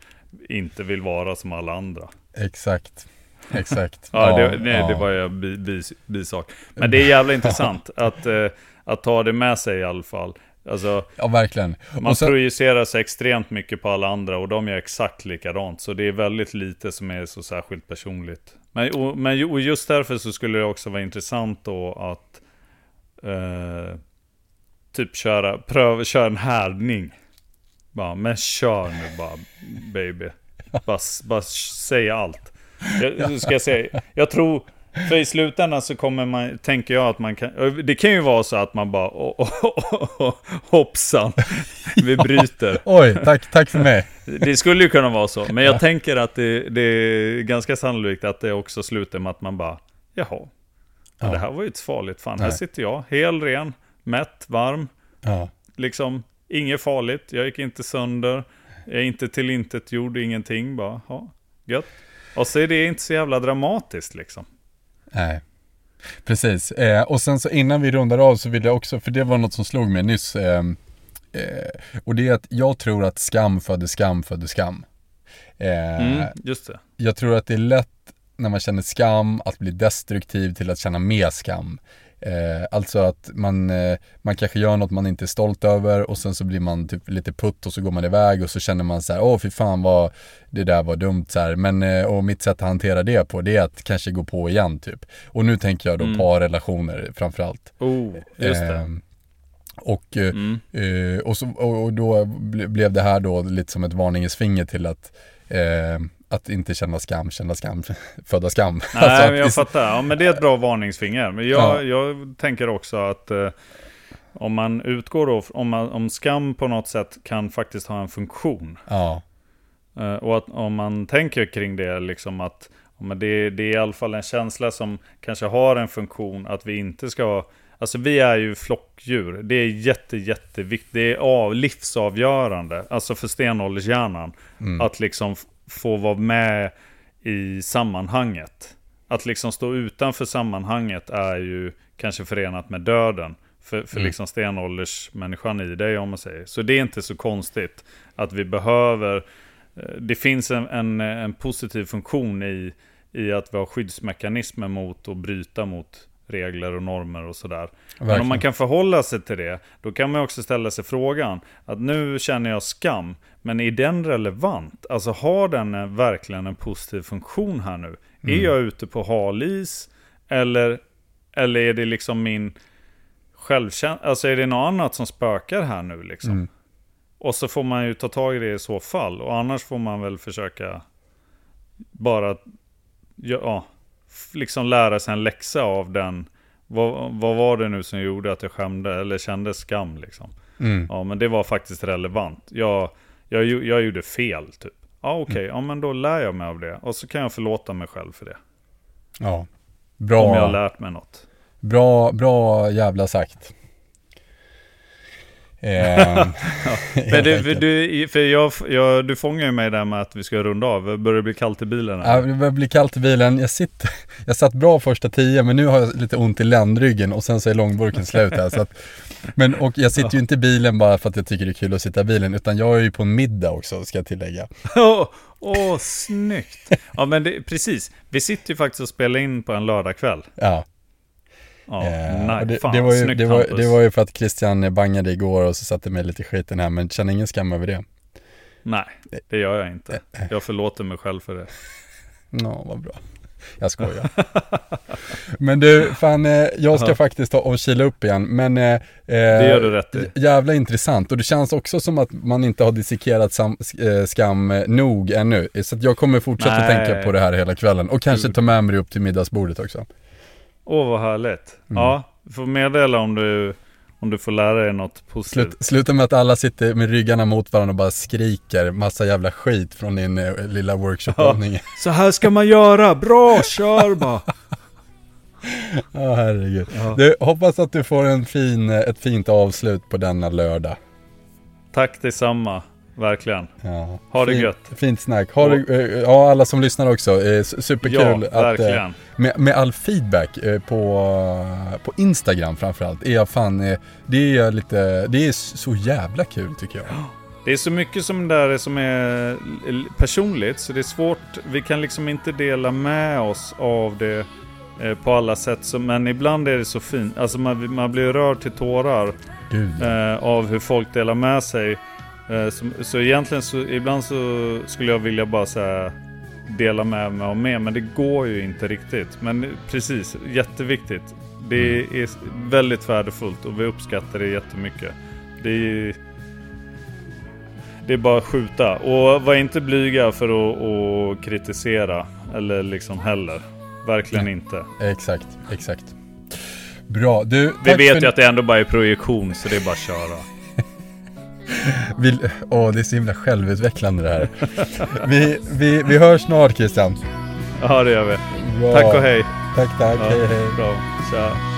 inte vill vara som alla andra. Exakt. Exakt. ja, det, nej, ja. det var ju bis, bisak. Men det är jävla intressant att, eh, att ta det med sig i alla fall. Alltså, ja, verkligen. Man sen... projicerar sig extremt mycket på alla andra och de gör exakt likadant. Så det är väldigt lite som är så särskilt personligt. Men, och, men och just därför så skulle det också vara intressant då att eh, typ köra, pröva, köra en härdning. Bara, men kör nu bara baby. Bara, bara säg allt. Jag, ska jag säga, jag tror, För i slutändan så kommer man, tänker jag att man kan, det kan ju vara så att man bara, oh, oh, oh, hoppsan, vi bryter. Oj, tack, tack för mig. Det skulle ju kunna vara så, men jag tänker att det, det är ganska sannolikt att det också slutar med att man bara, jaha, ja. det här var ju inte farligt, fan, Nej. här sitter jag, hel, ren, mätt, varm, ja. liksom, inget farligt, jag gick inte sönder, jag är inte tillintetgjord, ingenting, bara, ja, gött. Och så är det inte så jävla dramatiskt liksom. Nej. Precis, eh, och sen så innan vi rundar av så vill jag också, för det var något som slog mig nyss, eh, eh, och det är att jag tror att skam föder skam föder skam. Eh, mm, just det. Jag tror att det är lätt när man känner skam att bli destruktiv till att känna mer skam. Eh, alltså att man, eh, man kanske gör något man inte är stolt över och sen så blir man typ lite putt och så går man iväg och så känner man så här, åh fy fan vad det där var dumt så här. Men, eh, och mitt sätt att hantera det på det är att kanske gå på igen typ. Och nu tänker jag då mm. parrelationer framförallt. Oh, just det. Eh, och, eh, mm. eh, och, så, och, då blev det här då lite som ett varningens finger till att eh, att inte känna skam, känna skam, föda skam. Nej, alltså men jag fattar. Ja, men det är ett bra varningsfinger. Men jag, ja. jag tänker också att eh, om man utgår då, om, man, om skam på något sätt kan faktiskt ha en funktion. Ja. Eh, och att om man tänker kring det, liksom att men det, det är i alla fall en känsla som kanske har en funktion att vi inte ska Alltså vi är ju flockdjur. Det är jätte, jätteviktigt. Det är av, livsavgörande. Alltså för stenåldershjärnan. Mm. Att liksom få vara med i sammanhanget. Att liksom stå utanför sammanhanget är ju kanske förenat med döden. För, för mm. liksom stenåldersmänniskan i dig om man säger. Så det är inte så konstigt att vi behöver, eh, det finns en, en, en positiv funktion i, i att vi har skyddsmekanismer mot att bryta mot regler och normer och sådär. Men om man kan förhålla sig till det, då kan man också ställa sig frågan att nu känner jag skam, men är den relevant? Alltså har den verkligen en positiv funktion här nu? Mm. Är jag ute på halis? Eller, eller är det liksom min självkänsla? Alltså är det något annat som spökar här nu liksom? Mm. Och så får man ju ta tag i det i så fall. Och annars får man väl försöka bara ja, liksom lära sig en läxa av den. Vad, vad var det nu som gjorde att jag skämde eller kände skam liksom? Mm. Ja, men det var faktiskt relevant. Jag, jag, jag gjorde fel typ. Ja, okej. Okay. Mm. Ja, men då lär jag mig av det. Och så kan jag förlåta mig själv för det. Ja. Bra. Om jag har lärt mig något. Bra, bra jävla sagt. Eh, men du, du, för jag, jag, du fångar ju mig där med att vi ska runda av. Börjar det bli kallt i bilen? Eller? Ja, det börjar bli kallt i bilen. Jag, sitter, jag satt bra första tio, men nu har jag lite ont i ländryggen och sen så är långburken slut här. Så att, men, och jag sitter ju inte i bilen bara för att jag tycker det är kul att sitta i bilen, utan jag är ju på en middag också, ska jag tillägga. Åh, oh, oh, snyggt! Ja, men det, precis. Vi sitter ju faktiskt och spelar in på en lördagkväll. Ja. Ja, eh, nej, det, fan, det, var ju, det, var, det var ju för att Christian bangade igår och så satte mig lite skiten här, men känner ingen skam över det. Nej, det gör jag inte. Eh, eh. Jag förlåter mig själv för det. Ja, vad bra. Jag skojar. men du, fan, jag ska faktiskt ta och kila upp igen. Men eh, det gör du rätt i. jävla intressant. Och det känns också som att man inte har dissekerat sam, skam nog ännu. Så jag kommer fortsätta Nej. tänka på det här hela kvällen. Och kanske ta med mig det upp till middagsbordet också. Åh, vad härligt. Mm. Ja, du får meddela om du, om du får lära dig något positivt. Slut, sluta med att alla sitter med ryggarna mot varandra och bara skriker massa jävla skit från din eh, lilla workshopövning. Ja, så här ska man göra, bra, kör bara. Ja, oh, herregud. Ja. Du, hoppas att du får en fin, ett fint avslut på denna lördag. Tack detsamma. Verkligen. Ja. Ha det gött. Fint snack. Ha det, eh, ja, alla som lyssnar också. Superkul ja, att eh, med, med all feedback eh, på, på Instagram framförallt. Är jag fan, det är lite, det är så jävla kul tycker jag. Det är så mycket som där som är personligt så det är svårt. Vi kan liksom inte dela med oss av det på alla sätt. men ibland är det så fint. Alltså man, man blir rörd till tårar eh, av hur folk delar med sig. Eh, så, så egentligen så ibland så skulle jag vilja bara säga dela med mig av mer, men det går ju inte riktigt. Men precis, jätteviktigt. Det mm. är väldigt värdefullt och vi uppskattar det jättemycket. Det är, det är bara att skjuta. Och var inte blyga för att, att kritisera. Eller liksom heller. verkligen inte. Exakt, exakt. Bra, du. Vi vet för... ju att det ändå bara är projektion, så det är bara att köra. Vi, åh, det är så himla självutvecklande det här. vi, vi, vi hörs snart Christian. Ja, det gör vi. Bra. Tack och hej. Tack, tack. Ja, hej, hej. Bra. Tja.